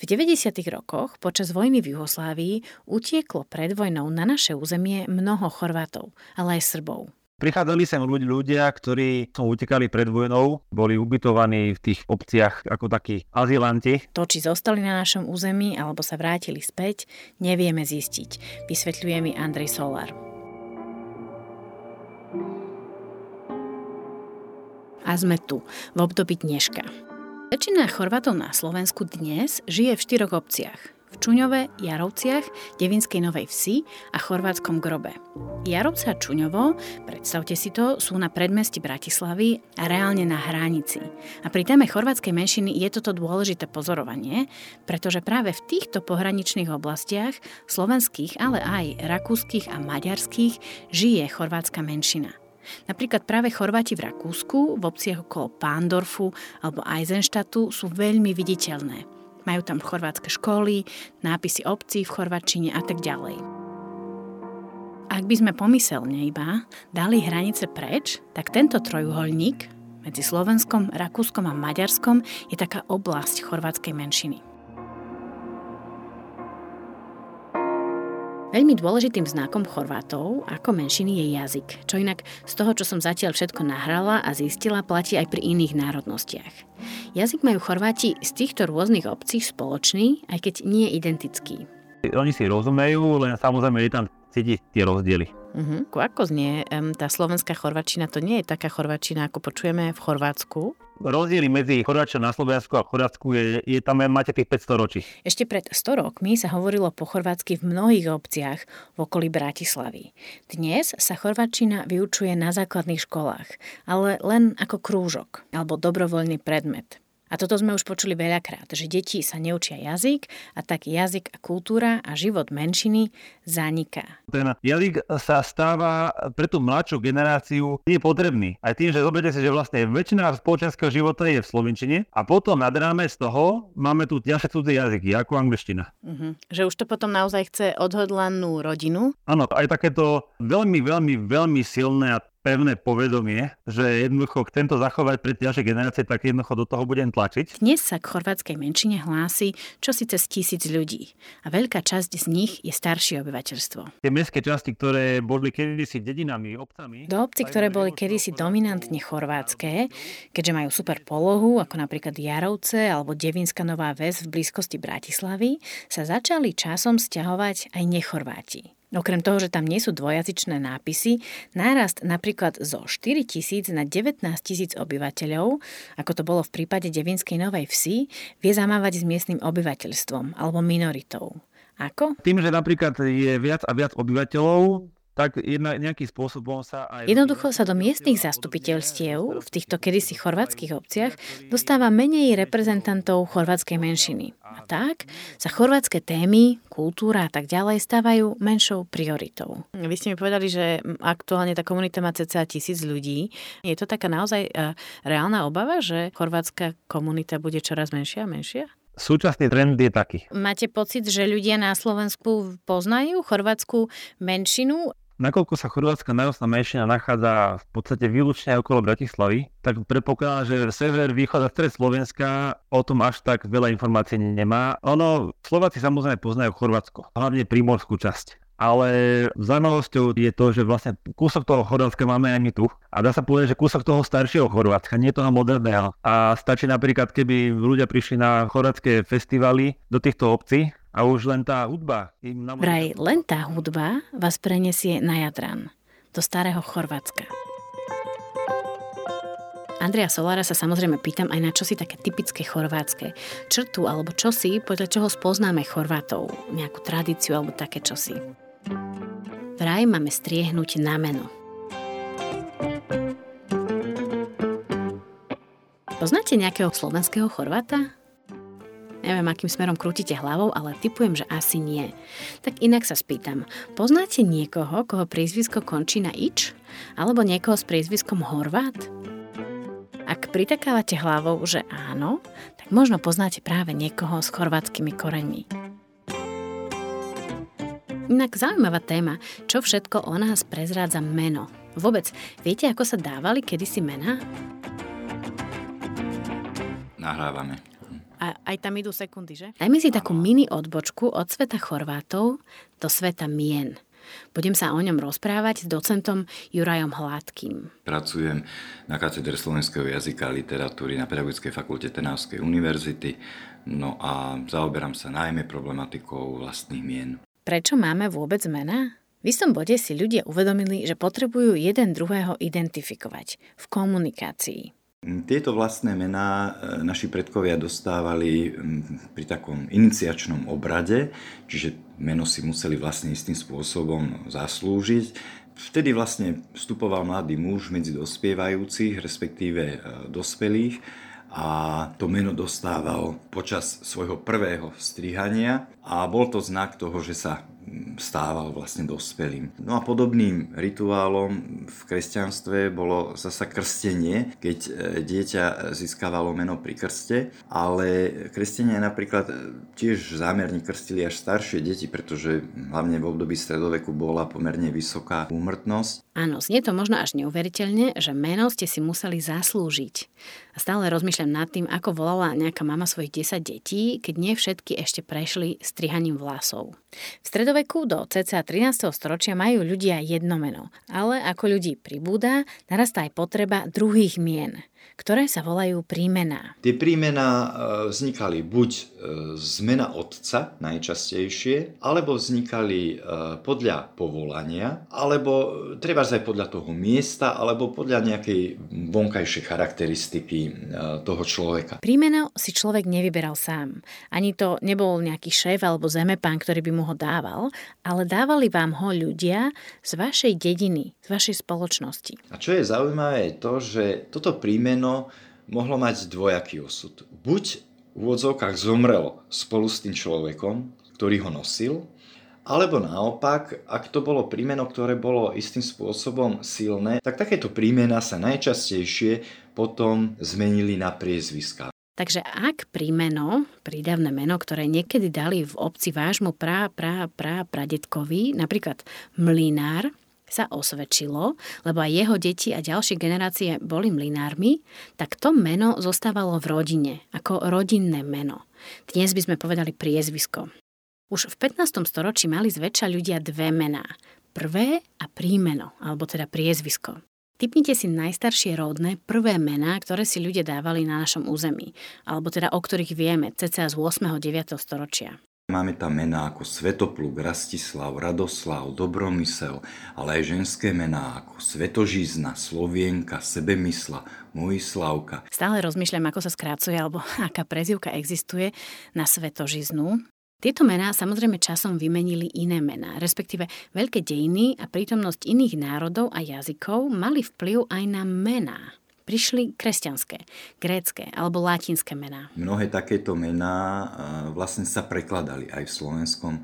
V 90. rokoch počas vojny v Juhoslávii utieklo pred vojnou na naše územie mnoho Chorvátov, ale aj Srbov. Prichádzali sem ľudia, ktorí utekali pred vojnou, boli ubytovaní v tých obciach ako takí azilanti. To, či zostali na našom území alebo sa vrátili späť, nevieme zistiť, vysvetľuje mi Andrej Solar. A sme tu, v období dneška. Väčšina Chorvatov na Slovensku dnes žije v štyroch obciach. Čuňove, Jarovciach, Devinskej Novej Vsi a Chorvátskom Grobe. Jarovce a Čuňovo, predstavte si to, sú na predmesti Bratislavy a reálne na hranici. A pri téme chorvátskej menšiny je toto dôležité pozorovanie, pretože práve v týchto pohraničných oblastiach, slovenských, ale aj rakúskych a maďarských, žije chorvátska menšina – Napríklad práve Chorváti v Rakúsku, v obciach okolo Pándorfu alebo Eisenstadtu sú veľmi viditeľné. Majú tam chorvátske školy, nápisy obcí v chorvačine a tak ďalej. Ak by sme pomyselne iba dali hranice preč, tak tento trojuholník medzi Slovenskom, Rakúskom a Maďarskom je taká oblasť chorvátskej menšiny. Veľmi dôležitým znakom Chorvátov ako menšiny je jazyk, čo inak z toho, čo som zatiaľ všetko nahrala a zistila, platí aj pri iných národnostiach. Jazyk majú Chorváti z týchto rôznych obcí spoločný, aj keď nie identický. Oni si rozumejú, len samozrejme je tam cítiť tie rozdiely. Uh-huh. Ako znie tá slovenská chorvačina? To nie je taká chorvačina, ako počujeme v Chorvátsku? Rozdiely medzi Chorváčom na Slovensku a Chorvátsku je, je tam máte tých 500 ročí. Ešte pred 100 rokmi sa hovorilo po chorvátsky v mnohých obciach v okolí Bratislavy. Dnes sa chorváčina vyučuje na základných školách, ale len ako krúžok alebo dobrovoľný predmet. A toto sme už počuli veľakrát, že deti sa neučia jazyk a tak jazyk a kultúra a život menšiny zaniká. Ten jazyk sa stáva pre tú mladšiu generáciu nepotrebný. Aj tým, že zoberte si, že vlastne väčšina spoločenského života je v slovenčine a potom nad rámec toho máme tu ďalšie cudzie jazyky, ako angličtina. Uh-huh. Že už to potom naozaj chce odhodlanú rodinu? Áno, aj takéto veľmi, veľmi, veľmi silné a pevné povedomie, že jednoducho tento zachovať pre ďalšie generácie, tak jednoducho do toho budem tlačiť. Dnes sa k chorvátskej menšine hlási čo si cez tisíc ľudí a veľká časť z nich je staršie obyvateľstvo. Tie mestské časti, ktoré boli kedysi dedinami, obcami. Do obcí, ktoré boli kedysi dominantne chorvátske, keďže majú super polohu, ako napríklad Jarovce alebo Devinská Nová Ves v blízkosti Bratislavy, sa začali časom stiahovať aj nechorváti. Okrem toho, že tam nie sú dvojazyčné nápisy, nárast napríklad zo 4 tisíc na 19 tisíc obyvateľov, ako to bolo v prípade Devinskej Novej Vsi, vie zamávať s miestnym obyvateľstvom alebo minoritou. Ako? Tým, že napríklad je viac a viac obyvateľov, tak jedna, nejakým spôsobom sa aj... Jednoducho sa do miestnych zastupiteľstiev v týchto kedysi chorvátskych obciach dostáva menej reprezentantov chorvátskej menšiny. A tak sa chorvátske témy, kultúra a tak ďalej stávajú menšou prioritou. Vy ste mi povedali, že aktuálne tá komunita má cca tisíc ľudí. Je to taká naozaj e, reálna obava, že chorvátska komunita bude čoraz menšia a menšia? Súčasný trend je taký. Máte pocit, že ľudia na Slovensku poznajú chorvátsku menšinu? Nakoľko sa chorvátska národná menšina nachádza v podstate výlučne okolo Bratislavy, tak predpokladám, že sever, východ a stred Slovenska o tom až tak veľa informácií nemá. Ono, Slováci samozrejme poznajú Chorvátsko, hlavne primorskú časť. Ale zaujímavosťou je to, že vlastne kúsok toho Chorvátska máme aj my tu. A dá sa povedať, že kúsok toho staršieho Chorvátska, nie toho moderného. A stačí napríklad, keby ľudia prišli na chorvátske festivaly do týchto obcí a už len tá hudba im namôže... Vraj len tá hudba vás prenesie na Jadran, do starého Chorvátska. Andrea Solára sa samozrejme pýtam aj na čosi také typické chorvátske. Črtu alebo čosi, podľa čoho spoznáme Chorvátov. Nejakú tradíciu alebo také čosi. Vraj máme striehnúť na meno. Poznáte nejakého slovenského Chorváta? Neviem, akým smerom krútite hlavou, ale typujem, že asi nie. Tak inak sa spýtam. Poznáte niekoho, koho priezvisko končí na ič? Alebo niekoho s priezviskom Horvát? Ak pritakávate hlavou, že áno, tak možno poznáte práve niekoho s chorvátskymi koreňmi. Inak zaujímavá téma, čo všetko o nás prezrádza meno. Vôbec, viete, ako sa dávali kedysi mená? Nahrávame. A aj tam idú sekundy, že? Dajme si takú mini odbočku od sveta Chorvátov do sveta mien. Budem sa o ňom rozprávať s docentom Jurajom Hladkým. Pracujem na katedre slovenského jazyka a literatúry na Pedagogickej fakulte Trnavskej univerzity, no a zaoberám sa najmä problematikou vlastných mien. Prečo máme vôbec mená? V istom bode si ľudia uvedomili, že potrebujú jeden druhého identifikovať v komunikácii. Tieto vlastné mená e, naši predkovia dostávali pri takom iniciačnom obrade, čiže meno si museli vlastne istým spôsobom zaslúžiť. Vtedy vlastne vstupoval mladý muž medzi dospievajúcich, respektíve e, dospelých a to meno dostával počas svojho prvého strihania a bol to znak toho, že sa stával vlastne dospelým. No a podobným rituálom v kresťanstve bolo zasa krstenie, keď e, dieťa získavalo meno pri krste, ale kresťania napríklad e, tiež zámerne krstili až staršie deti, pretože hlavne v období stredoveku bola pomerne vysoká úmrtnosť. Áno, znie to možno až neuveriteľne, že meno ste si museli zaslúžiť. A stále rozmýšľam nad tým, ako volala nejaká mama svojich 10 detí, keď nie všetky ešte prešli strihaním vlasov. V stredoveku do cca 13. storočia majú ľudia jedno meno, ale ako ľudí pribúda, narastá aj potreba druhých mien – ktoré sa volajú prímená. Tie prímená e, vznikali buď e, z mena otca najčastejšie, alebo vznikali e, podľa povolania, alebo treba aj podľa toho miesta, alebo podľa nejakej vonkajšej charakteristiky toho človeka. Prímeno si človek nevyberal sám. Ani to nebol nejaký šéf alebo zemepán, ktorý by mu ho dával, ale dávali vám ho ľudia z vašej dediny, z vašej spoločnosti. A čo je zaujímavé je to, že toto prímeno meno mohlo mať dvojaký osud. Buď v úvodzovkách zomrel spolu s tým človekom, ktorý ho nosil, alebo naopak, ak to bolo prímeno, ktoré bolo istým spôsobom silné, tak takéto prímena sa najčastejšie potom zmenili na priezviska. Takže ak prímeno, prídavné meno, ktoré niekedy dali v obci vášmu pra, pra, pra, pradetkovi, napríklad mlinár, sa osvedčilo, lebo aj jeho deti a ďalšie generácie boli mlinármi, tak to meno zostávalo v rodine, ako rodinné meno. Dnes by sme povedali priezvisko. Už v 15. storočí mali zväčša ľudia dve mená. Prvé a prímeno, alebo teda priezvisko. Typnite si najstaršie rodné prvé mená, ktoré si ľudia dávali na našom území, alebo teda o ktorých vieme, cca z 8. 9. storočia. Máme tam mená ako Svetopluk, Rastislav, Radoslav, Dobromysel, ale aj ženské mená ako Svetožízna, Slovienka, Sebemysla, Mojislavka. Stále rozmýšľam, ako sa skrácuje alebo aká prezivka existuje na Svetožiznu. Tieto mená samozrejme časom vymenili iné mená, respektíve veľké dejiny a prítomnosť iných národov a jazykov mali vplyv aj na mená prišli kresťanské, grécké alebo latinské mená. Mnohé takéto mená vlastne sa prekladali aj v slovenskom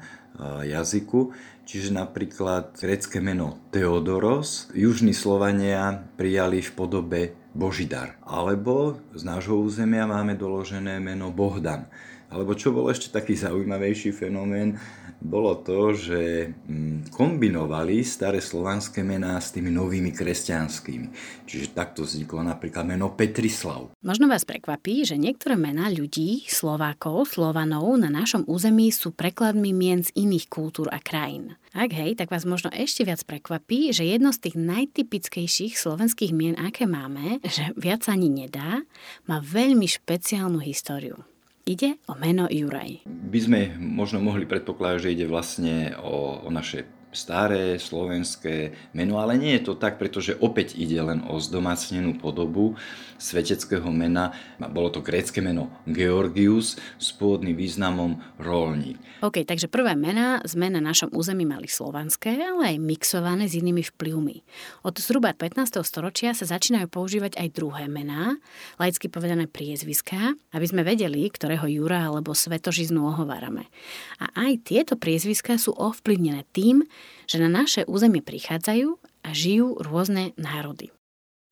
jazyku. Čiže napríklad grécké meno Theodoros južní Slovania prijali v podobe Božidar. Alebo z nášho územia máme doložené meno Bohdan. Alebo čo bol ešte taký zaujímavejší fenomén, bolo to, že mm, kombinovali staré slovanské mená s tými novými kresťanskými. Čiže takto vzniklo napríklad meno Petrislav. Možno vás prekvapí, že niektoré mená ľudí, Slovákov, Slovanov na našom území sú prekladmi mien z iných kultúr a krajín. Ak hej, tak vás možno ešte viac prekvapí, že jedno z tých najtypickejších slovenských mien, aké máme, že viac ani nedá, má veľmi špeciálnu históriu. Ide o meno Juraj. By sme možno mohli predpokladať, že ide vlastne o, o naše staré slovenské meno, ale nie je to tak, pretože opäť ide len o zdomácnenú podobu sveteckého mena. Bolo to grécke meno Georgius s pôvodným významom rolník. OK, takže prvé mená sme na našom území mali slovanské, ale aj mixované s inými vplyvmi. Od zhruba 15. storočia sa začínajú používať aj druhé mená, laicky povedané priezviská, aby sme vedeli, ktorého Jura alebo Svetožiznu ohovárame. A aj tieto priezviská sú ovplyvnené tým, že na naše územie prichádzajú a žijú rôzne národy.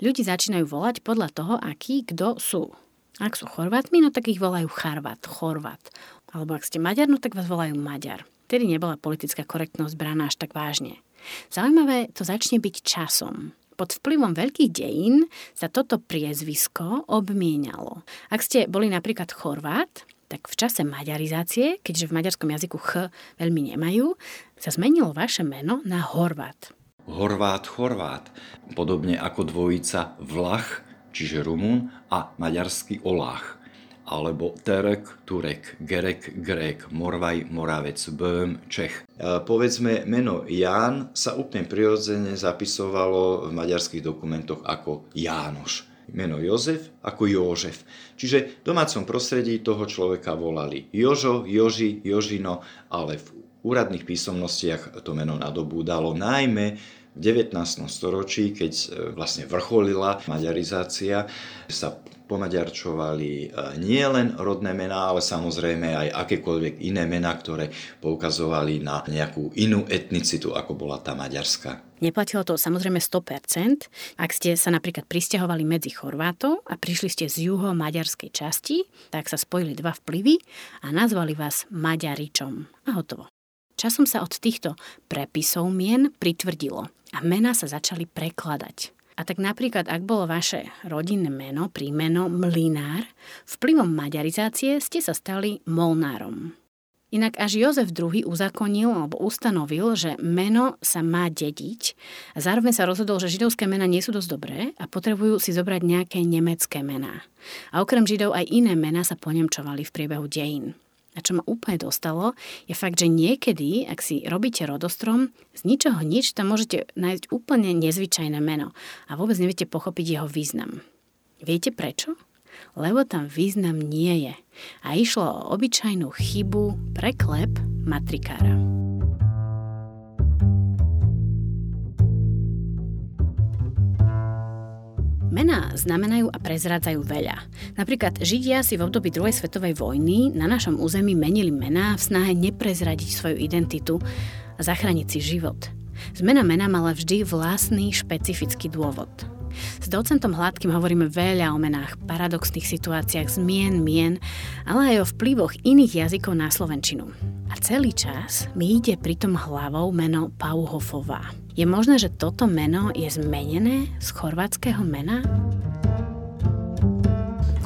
Ľudí začínajú volať podľa toho, akí kto sú. Ak sú Chorvátmi, no tak ich volajú Charvat, Chorvat. Alebo ak ste Maďar, no tak vás volajú Maďar. Tedy nebola politická korektnosť braná až tak vážne. Zaujímavé to začne byť časom. Pod vplyvom veľkých dejín sa toto priezvisko obmienialo. Ak ste boli napríklad Chorvát, tak v čase maďarizácie, keďže v maďarskom jazyku ch veľmi nemajú, sa zmenilo vaše meno na Horvát. Horvát, Chorvát. Podobne ako dvojica Vlach, čiže Rumun, a maďarský Olách. Alebo Terek, Turek, Gerek, Grek, Morvaj, Moravec, Böhm, Čech. E, povedzme, meno Ján sa úplne prirodzene zapisovalo v maďarských dokumentoch ako Jánoš meno Jozef ako Jožef. Čiže v domácom prostredí toho človeka volali Jožo, Joži, Jožino, ale v úradných písomnostiach to meno nadobúdalo najmä v 19. storočí, keď e, vlastne vrcholila maďarizácia, sa pomaďarčovali e, nie len rodné mená, ale samozrejme aj akékoľvek iné mená, ktoré poukazovali na nejakú inú etnicitu, ako bola tá maďarská. Neplatilo to samozrejme 100%. Ak ste sa napríklad pristahovali medzi Chorvátov a prišli ste z juho-maďarskej časti, tak sa spojili dva vplyvy a nazvali vás Maďaričom. A hotovo. Časom sa od týchto prepisov mien pritvrdilo a mená sa začali prekladať. A tak napríklad, ak bolo vaše rodinné meno, prímeno Mlinár, vplyvom maďarizácie ste sa stali Molnárom. Inak až Jozef II uzakonil alebo ustanovil, že meno sa má dediť a zároveň sa rozhodol, že židovské mená nie sú dosť dobré a potrebujú si zobrať nejaké nemecké mená. A okrem židov aj iné mená sa ponemčovali v priebehu dejín. A čo ma úplne dostalo, je fakt, že niekedy, ak si robíte rodostrom, z ničoho nič tam môžete nájsť úplne nezvyčajné meno a vôbec neviete pochopiť jeho význam. Viete prečo? Lebo tam význam nie je. A išlo o obyčajnú chybu preklep matrikára. Mená znamenajú a prezrádzajú veľa. Napríklad Židia si v období druhej svetovej vojny na našom území menili mená v snahe neprezradiť svoju identitu a zachrániť si život. Zmena mena mala vždy vlastný špecifický dôvod. S docentom Hladkým hovoríme veľa o menách, paradoxných situáciách, zmien, mien, ale aj o vplyvoch iných jazykov na Slovenčinu. A celý čas mi ide pritom hlavou meno Pauhofová. Je možné, že toto meno je zmenené z chorvátskeho mena?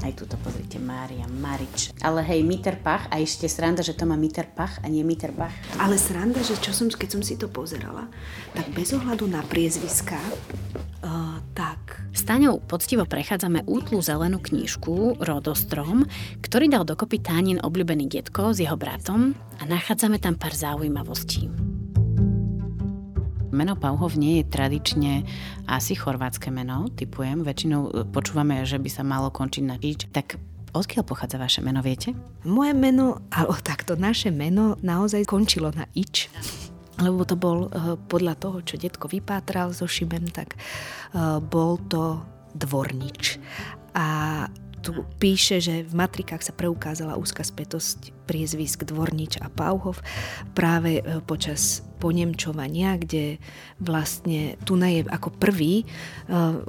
Aj tuto pozrite, Mária, Marič. Ale hej, Mitterpach, a ešte sranda, že to má Mitterpach a nie Mitterbach. Ale sranda, že čo som, keď som si to pozerala, tak bez ohľadu na priezviská, uh, tak S Taňou poctivo prechádzame útlu zelenú knížku Rodostrom, ktorý dal dokopy Tánin obľúbený detko s jeho bratom a nachádzame tam pár zaujímavostí. Meno Pauhov nie je tradične asi chorvátske meno, typujem. Väčšinou počúvame, že by sa malo končiť na čič. Tak odkiaľ pochádza vaše meno, viete? Moje meno, alebo takto, naše meno naozaj končilo na ič lebo to bol uh, podľa toho, čo detko vypátral so Šibem, tak uh, bol to dvornič. A tu píše, že v matrikách sa preukázala úzka spätosť priezvisk Dvornič a Pauhov práve e, počas ponemčovania, kde vlastne tu je ako prvý e,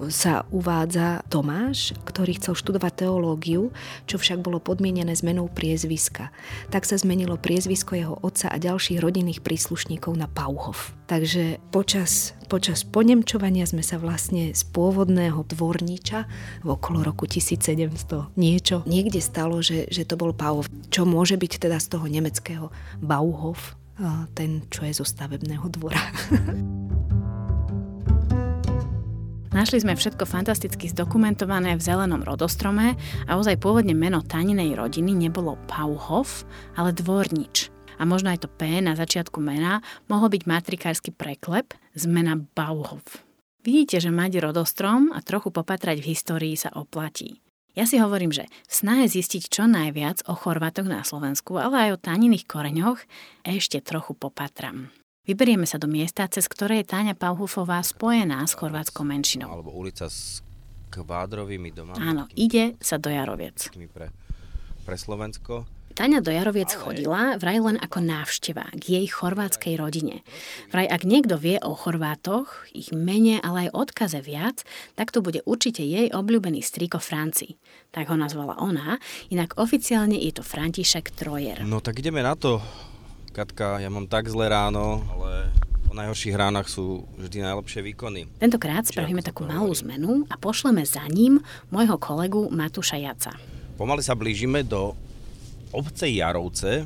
sa uvádza Tomáš, ktorý chcel študovať teológiu, čo však bolo podmienené zmenou priezviska. Tak sa zmenilo priezvisko jeho otca a ďalších rodinných príslušníkov na Pauhov. Takže počas, počas ponemčovania sme sa vlastne z pôvodného dvorniča v okolo roku 1700 niečo niekde stalo, že, že to bol Pauhov. Čo môže byť teda z toho nemeckého Bauhof, ten, čo je zo stavebného dvora. Našli sme všetko fantasticky zdokumentované v zelenom rodostrome a ozaj pôvodne meno Taninej rodiny nebolo Pauhof, ale Dvornič. A možno aj to P na začiatku mena mohol byť matrikársky preklep z mena Bauhof. Vidíte, že mať rodostrom a trochu popatrať v histórii sa oplatí. Ja si hovorím, že v snahe zistiť čo najviac o Chorvátoch na Slovensku, ale aj o Tániných koreňoch, ešte trochu popatram. Vyberieme sa do miesta, cez ktoré je Táňa Pauhufová spojená s chorvátskou menšinou. Alebo ulica s kvádrovými domami. Áno, ide sa do Jaroviec. Pre, pre Slovensko. Taňa do Jaroviec chodila vraj len ako návšteva k jej chorvátskej rodine. Vraj ak niekto vie o Chorvátoch, ich mene, ale aj odkaze viac, tak to bude určite jej obľúbený striko Franci. Tak ho nazvala ona, inak oficiálne je to František Trojer. No tak ideme na to. Katka, ja mám tak zlé ráno, ale po najhorších ránach sú vždy najlepšie výkony. Tentokrát spravíme takú malú zmenu a pošleme za ním môjho kolegu Matúša Jaca. Pomaly sa blížime do obce Jarovce.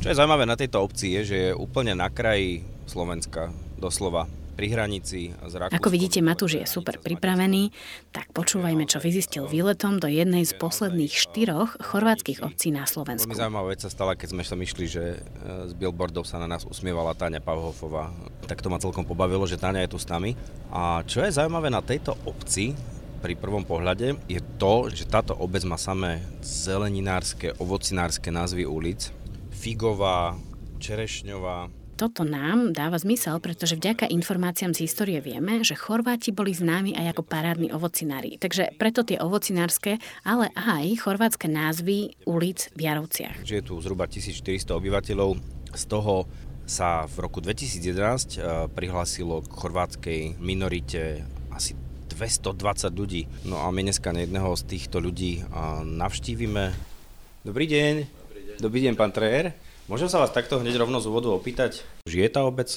Čo je zaujímavé na tejto obci je, že je úplne na kraji Slovenska, doslova pri hranici s Rakúskom. Ako vidíte, Matúš je super pripravený, tak počúvajme, čo vyzistil výletom do jednej z posledných štyroch chorvátskych obcí na Slovensku. Veľmi zaujímavá vec sa stala, keď sme sa myšli, že e, z billboardov sa na nás usmievala Táňa Pavhofová. Tak to ma celkom pobavilo, že Táňa je tu s nami. A čo je zaujímavé na tejto obci, pri prvom pohľade je to, že táto obec má samé zeleninárske, ovocinárske názvy ulic. Figová, Čerešňová, toto nám dáva zmysel, pretože vďaka informáciám z histórie vieme, že Chorváti boli známi aj ako parádni ovocinári. Takže preto tie ovocinárske, ale aj chorvátske názvy ulic v Jarovciach. Že je tu zhruba 1400 obyvateľov, z toho sa v roku 2011 eh, prihlásilo k chorvátskej minorite asi 220 ľudí. No a my dneska jedného z týchto ľudí navštívime. Dobrý deň. Dobrý deň, Dobrý deň pán Trejer. Môžem sa vás takto hneď rovno z úvodu opýtať, žije tá obec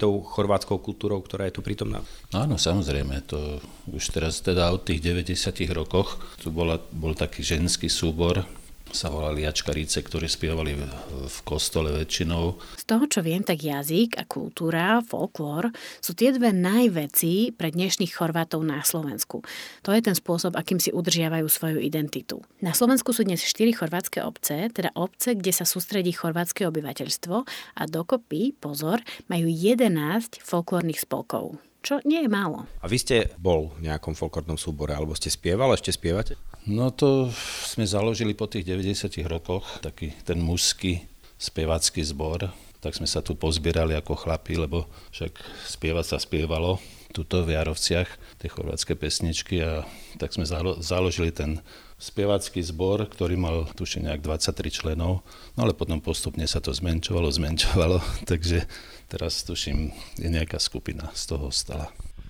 tou chorvátskou kultúrou, ktorá je tu prítomná? Áno, samozrejme, to už teraz teda od tých 90 rokoch tu bola, bol taký ženský súbor sa volali jačkaríce, ktorí spievali v, v kostole väčšinou. Z toho, čo viem, tak jazyk a kultúra, folklór sú tie dve najveci pre dnešných Chorvátov na Slovensku. To je ten spôsob, akým si udržiavajú svoju identitu. Na Slovensku sú dnes 4 chorvátske obce, teda obce, kde sa sústredí chorvátske obyvateľstvo a dokopy, pozor, majú 11 folklórnych spolkov čo nie je málo. A vy ste bol v nejakom folklórnom súbore, alebo ste spieval, ešte spievate? No to sme založili po tých 90 rokoch, taký ten mužský spevacký zbor, tak sme sa tu pozbierali ako chlapi, lebo však spievať sa spievalo tuto v Jarovciach, tie chorvátske pesničky a tak sme založili ten spevacký zbor, ktorý mal tuším nejak 23 členov, no ale potom postupne sa to zmenšovalo, zmenšovalo, takže teraz tuším je nejaká skupina z toho stala.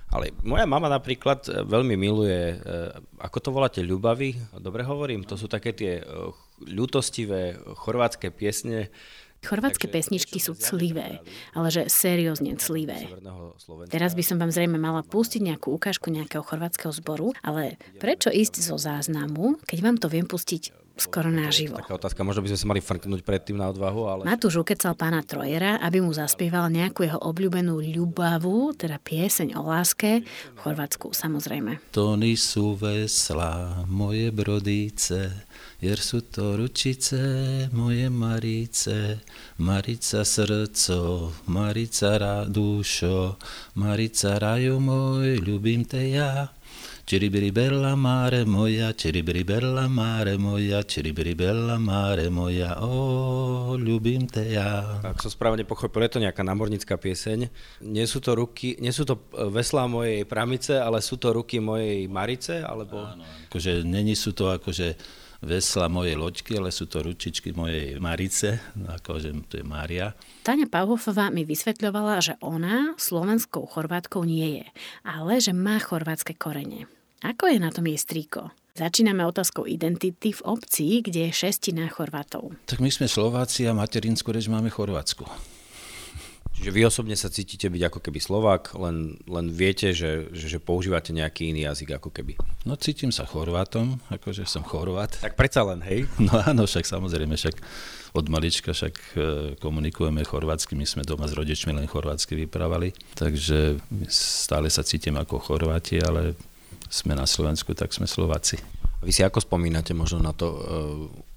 Ale moja mama napríklad e, veľmi miluje, e, ako to voláte, ľubavy, dobre hovorím, to sú také tie e, ľutostivé chorvátske piesne, Chorvátske pesničky sú clivé, ale že seriózne clivé. Teraz by som vám zrejme mala pustiť nejakú ukážku nejakého chorvátskeho zboru, ale prečo ísť zo záznamu, keď vám to viem pustiť skoro naživo. Taká otázka, možno by sme sa mali frknúť predtým na odvahu, ale... Matúš ukecal pána Trojera, aby mu zaspieval nejakú jeho obľúbenú ľubavu, teda pieseň o láske, v Chorvátsku samozrejme. Tony sú veslá, moje brodíce, jer sú to ručice, moje Marice, Marica srdco, Marica dušo, Marica raju môj, ľubím te ja. Čiribiri bella mare moja, čiribiri bella mare moja, čiribiri bella mare moja, o, ľubím te ja. Ak som správne pochopil, je to nejaká námornická pieseň. Nie sú to ruky, nie sú to e, veslá mojej pramice, ale sú to ruky mojej Marice, alebo... Áno, akože není sú to akože vesla mojej loďky, ale sú to ručičky mojej Marice, akože to je Mária. Tania Pavhofová mi vysvetľovala, že ona slovenskou chorvátkou nie je, ale že má chorvátske korene. Ako je na tom jej strýko? Začíname otázkou identity v obci, kde je šestina Chorvátov. Tak my sme Slováci a materinskú reč máme Chorvátsku. Čiže vy osobne sa cítite byť ako keby Slovák, len, len viete, že, že, že používate nejaký iný jazyk ako keby. No cítim sa Chorvátom, akože som Chorvát. Tak predsa len, hej? No áno, však samozrejme, však od malička však e, komunikujeme chorvátsky, my sme doma s rodičmi len chorvátsky vyprávali, takže stále sa cítim ako Chorváti, ale sme na Slovensku, tak sme Slováci. Vy si ako spomínate možno na to uh,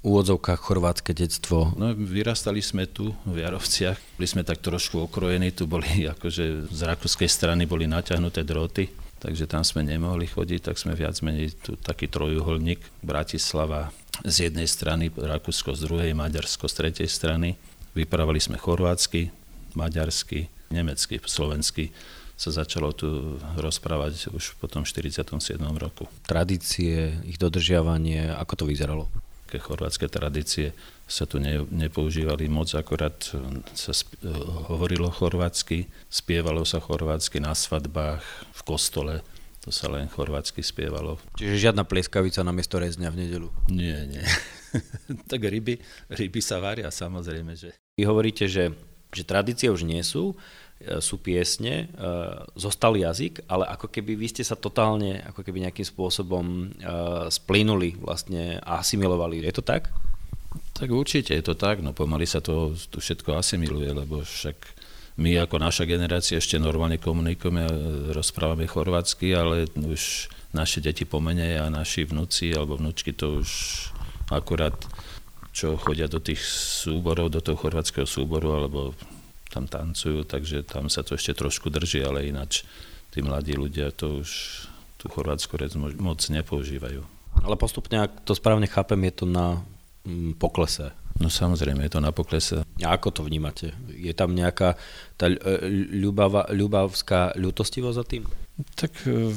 úvodzovkách chorvátske detstvo? No, vyrastali sme tu v Jarovciach, boli sme tak trošku okrojení, tu boli akože z rakúskej strany boli naťahnuté droty, takže tam sme nemohli chodiť, tak sme viac menej tu taký trojuholník, Bratislava z jednej strany, Rakúsko z druhej, Maďarsko z tretej strany. Vyprávali sme chorvátsky, maďarsky, nemecky, slovensky sa začalo tu rozprávať už po tom 47. roku. Tradície, ich dodržiavanie, ako to vyzeralo? Ke chorvátske tradície sa tu ne, nepoužívali moc, akorát sa sp- hovorilo chorvátsky, spievalo sa chorvátsky na svadbách, v kostole, to sa len chorvátsky spievalo. Čiže žiadna plieskavica na miesto rezňa v nedelu? Nie, nie. tak ryby, ryby sa varia samozrejme, že... Vy hovoríte, že, že tradície už nie sú, E, sú piesne, e, zostal jazyk, ale ako keby vy ste sa totálne ako keby nejakým spôsobom e, splínuli vlastne a asimilovali. Je to tak? Tak určite je to tak, no pomaly sa to tu všetko asimiluje, lebo však my ako naša generácia ešte normálne komunikujeme a rozprávame chorvátsky, ale už naše deti pomenej a naši vnúci alebo vnúčky to už akurát čo chodia do tých súborov, do toho chorvátskeho súboru alebo tam tancujú, takže tam sa to ešte trošku drží, ale ináč tí mladí ľudia to už tú chorvátsku reč moc nepoužívajú. Ale postupne, ak to správne chápem, je to na mm, poklese. No samozrejme, je to na poklese. A ako to vnímate? Je tam nejaká tá e, ľubava, ľubavská ľutostivosť za tým? Tak e,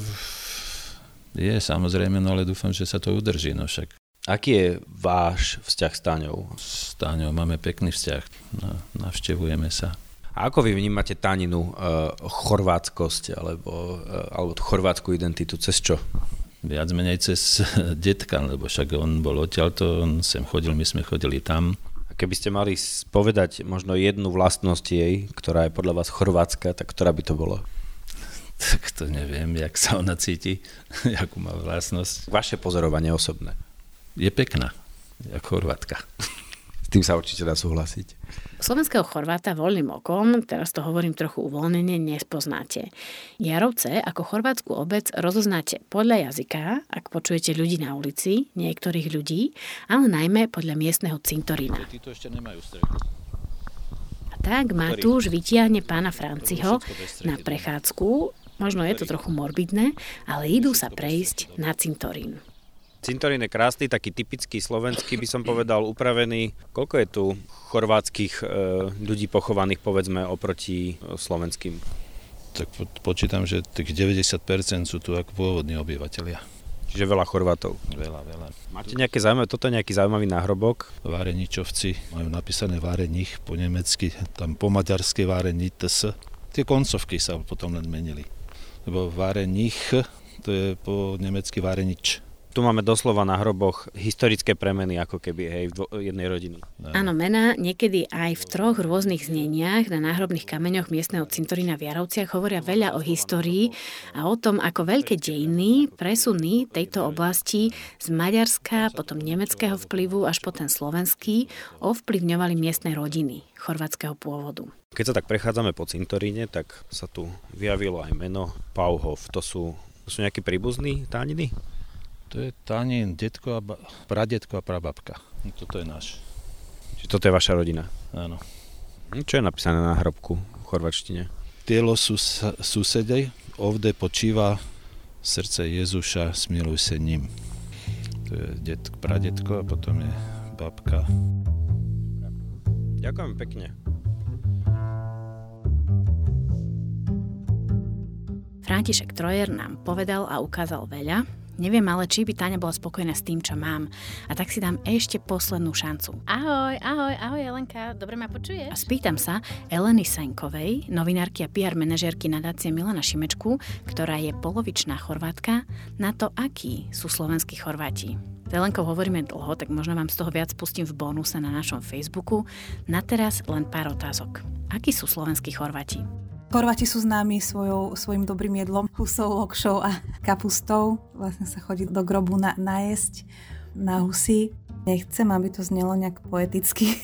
je samozrejme, no ale dúfam, že sa to udrží. No však Aký je váš vzťah s Táňou? S Táňou máme pekný vzťah. Navštevujeme sa. A ako vy vnímate Taninu uh, chorvátskosť alebo, uh, alebo chorvátsku identitu? Cez čo? Viac menej cez detka, lebo však on bol odtiaľto, on sem chodil, my sme chodili tam. A keby ste mali povedať možno jednu vlastnosť jej, ktorá je podľa vás chorvátska, tak ktorá by to bola? Tak to neviem, jak sa ona cíti, akú má vlastnosť. Vaše pozorovanie osobné. Je pekná, ako chorvátka. Tým sa určite dá súhlasiť. Slovenského Chorváta voľným okom, teraz to hovorím trochu uvoľnene, nespoznáte. Jarovce ako chorvátsku obec rozoznáte podľa jazyka, ak počujete ľudí na ulici, niektorých ľudí, ale najmä podľa miestneho cintorína. Títo ešte nemajú strechu. A tak Matúš vytiahne pána Franciho na prechádzku, možno je to trochu morbidné, ale idú sa prejsť na cintorín. Cintorín je krásny, taký typický slovenský by som povedal, upravený. Koľko je tu chorvátskych e, ľudí pochovaných, povedzme, oproti e, slovenským? Tak počítam, že tých 90% sú tu ako pôvodní obyvateľia. Čiže veľa Chorvátov. Veľa, veľa. Máte nejaké zaujímavé, toto je nejaký zaujímavý náhrobok? Váreničovci majú napísané Várenich po nemecky, tam po maďarsky Várenites. Tie koncovky sa potom len menili. Lebo Várenich, to je po nemecky Várenič. Tu máme doslova na hroboch historické premeny, ako keby hej, v dvo- jednej rodiny. Áno, mená niekedy aj v troch rôznych zneniach na náhrobných kameňoch miestneho cintorína v Jarovciach hovoria veľa o histórii a o tom, ako veľké dejiny, presuny tejto oblasti z Maďarska, potom nemeckého vplyvu až po ten slovenský ovplyvňovali miestne rodiny chorvátskeho pôvodu. Keď sa tak prechádzame po cintoríne, tak sa tu vyjavilo aj meno Pauhov. To sú, to sú nejakí príbuzní tániny? To je Tanin, detko a ba- pradetko a prababka. No, toto je náš. Čiže toto je vaša rodina? Áno. Hm, Čo je napísané na hrobku v chorvačtine? Tielo sus- susedej, ovde počíva srdce Jezuša, smiluj sa ním. To je det, pradetko a potom je babka. Ďakujem pekne. František Trojer nám povedal a ukázal veľa. Neviem ale, či by Táňa bola spokojná s tým, čo mám. A tak si dám ešte poslednú šancu. Ahoj, ahoj, ahoj Elenka, dobre ma počuješ? A spýtam sa Eleny Senkovej, novinárky a PR manažérky nadácie Milana Šimečku, ktorá je polovičná Chorvátka, na to, akí sú slovenskí Chorváti. S Elenkou hovoríme dlho, tak možno vám z toho viac pustím v bonuse na našom Facebooku. Na teraz len pár otázok. Akí sú slovenskí Chorváti? Chorváti sú známi svojou, svojim dobrým jedlom, husou, lokšou a kapustou. Vlastne sa chodí do grobu na, najesť na husy. Nechcem, aby to znelo nejak poeticky,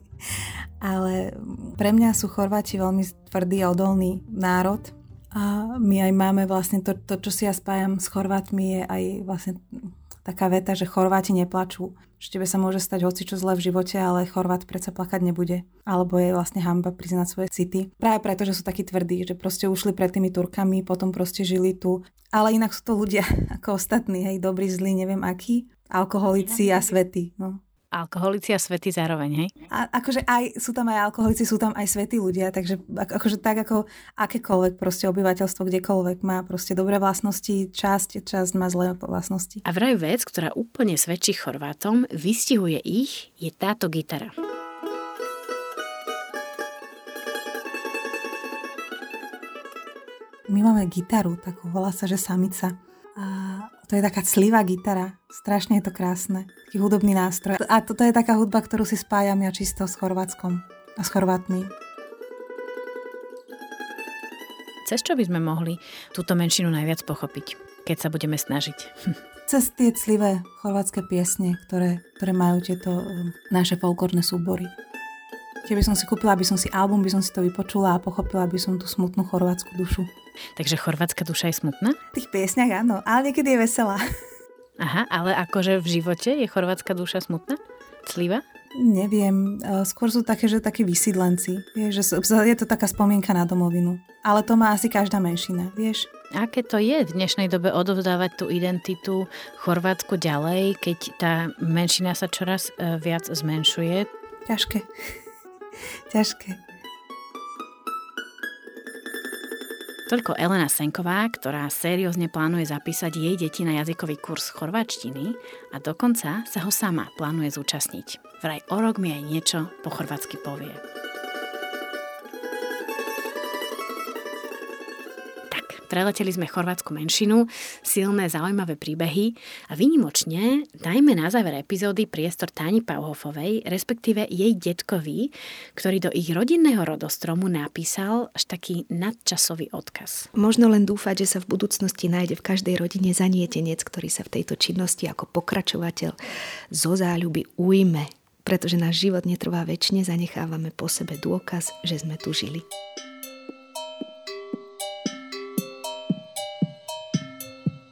ale pre mňa sú Chorváti veľmi tvrdý a odolný národ. A my aj máme vlastne to, to, čo si ja spájam s Chorvátmi, je aj vlastne taká veta, že Chorváti neplačú. Že tebe sa môže stať hoci čo zle v živote, ale Chorvát predsa plakať nebude. Alebo je vlastne hamba priznať svoje city. Práve preto, že sú takí tvrdí, že proste ušli pred tými Turkami, potom proste žili tu. Ale inak sú to ľudia ako ostatní, hej, dobrí, zlí, neviem akí. Alkoholici a svety. No. Alkoholici a svety zároveň, hej? A akože aj, sú tam aj alkoholici, sú tam aj svetí ľudia, takže ako, akože tak ako akékoľvek proste obyvateľstvo kdekoľvek má proste dobré vlastnosti, časť, časť má zlé vlastnosti. A vraj vec, ktorá úplne svedčí Chorvátom, vystihuje ich, je táto gitara. My máme gitaru, takú volá sa, že samica. A to je taká clivá gitara. Strašne je to krásne. Taký hudobný nástroj. A toto je taká hudba, ktorú si spájam ja čisto s Chorvátskom a s Chorvátmi. Cez čo by sme mohli túto menšinu najviac pochopiť, keď sa budeme snažiť? Cez tie clivé chorvátske piesne, ktoré, ktoré majú tieto um, naše folklórne súbory. Keby som si kúpila, by som si album, by som si to vypočula a pochopila by som tú smutnú chorvátsku dušu. Takže chorvátska duša je smutná? V tých piesňach áno, ale niekedy je veselá. Aha, ale akože v živote je chorvátska duša smutná? Cliva? Neviem, e, skôr sú také, že takí vysídlenci. Vieš, že sú- je to taká spomienka na domovinu. Ale to má asi každá menšina, vieš. Aké to je v dnešnej dobe odovzdávať tú identitu Chorvátsku ďalej, keď tá menšina sa čoraz e, viac zmenšuje? Ťažké. Ťažké. Toľko Elena Senková, ktorá seriózne plánuje zapísať jej deti na jazykový kurz chorvačtiny a dokonca sa ho sama plánuje zúčastniť. Vraj o rok mi aj niečo po chorvátsky povie. Preleteli sme chorvátsku menšinu, silné zaujímavé príbehy a výnimočne dajme na záver epizódy priestor Táni Pauhofovej, respektíve jej detkovi, ktorý do ich rodinného rodostromu napísal až taký nadčasový odkaz. Možno len dúfať, že sa v budúcnosti nájde v každej rodine zanietenec, ktorý sa v tejto činnosti ako pokračovateľ zo záľuby ujme, pretože náš život netrvá väčšine, zanechávame po sebe dôkaz, že sme tu žili.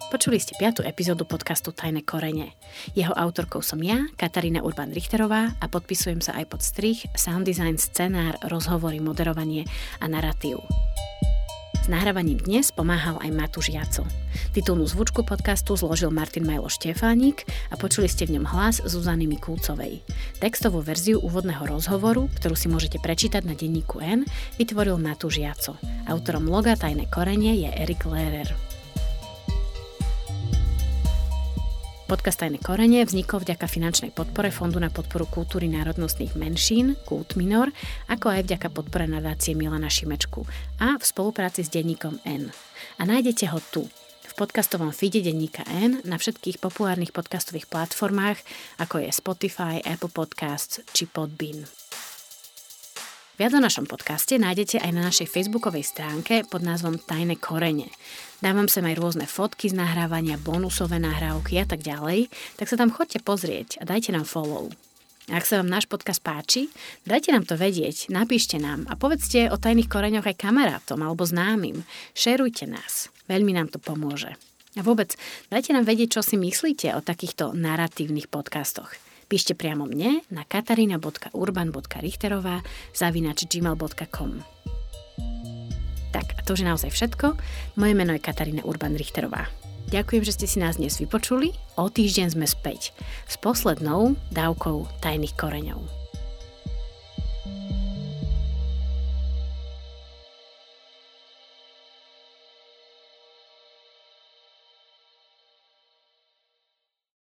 Počuli ste piatu epizódu podcastu Tajné korene. Jeho autorkou som ja, Katarína Urban-Richterová a podpisujem sa aj pod strich, sound design, scenár, rozhovory, moderovanie a narratív. S nahrávaním dnes pomáhal aj Matúš Jaco. Titulnú zvučku podcastu zložil Martin Majlo Štefánik a počuli ste v ňom hlas Zuzany Mikulcovej. Textovú verziu úvodného rozhovoru, ktorú si môžete prečítať na denníku N, vytvoril Matúš Jaco. Autorom loga Tajné korenie je Erik Lehrer. Podcast Tajné korene vznikol vďaka finančnej podpore Fondu na podporu kultúry národnostných menšín, Kult Minor, ako aj vďaka podpore nadácie Milana Šimečku a v spolupráci s denníkom N. A nájdete ho tu, v podcastovom feede denníka N na všetkých populárnych podcastových platformách, ako je Spotify, Apple Podcasts či Podbean. Viac o našom podcaste nájdete aj na našej facebookovej stránke pod názvom Tajné korene. Dávam sem aj rôzne fotky z nahrávania, bonusové nahrávky a tak ďalej, tak sa tam chodte pozrieť a dajte nám follow. Ak sa vám náš podcast páči, dajte nám to vedieť, napíšte nám a povedzte o tajných koreňoch aj kamarátom alebo známym. Šerujte nás. Veľmi nám to pomôže. A vôbec, dajte nám vedieť, čo si myslíte o takýchto narratívnych podcastoch. Píšte priamo mne na katarina.urban.richterová zavinač gmail.com Tak a to už je naozaj všetko. Moje meno je Katarína Urban-Richterová. Ďakujem, že ste si nás dnes vypočuli. O týždeň sme späť s poslednou dávkou tajných koreňov.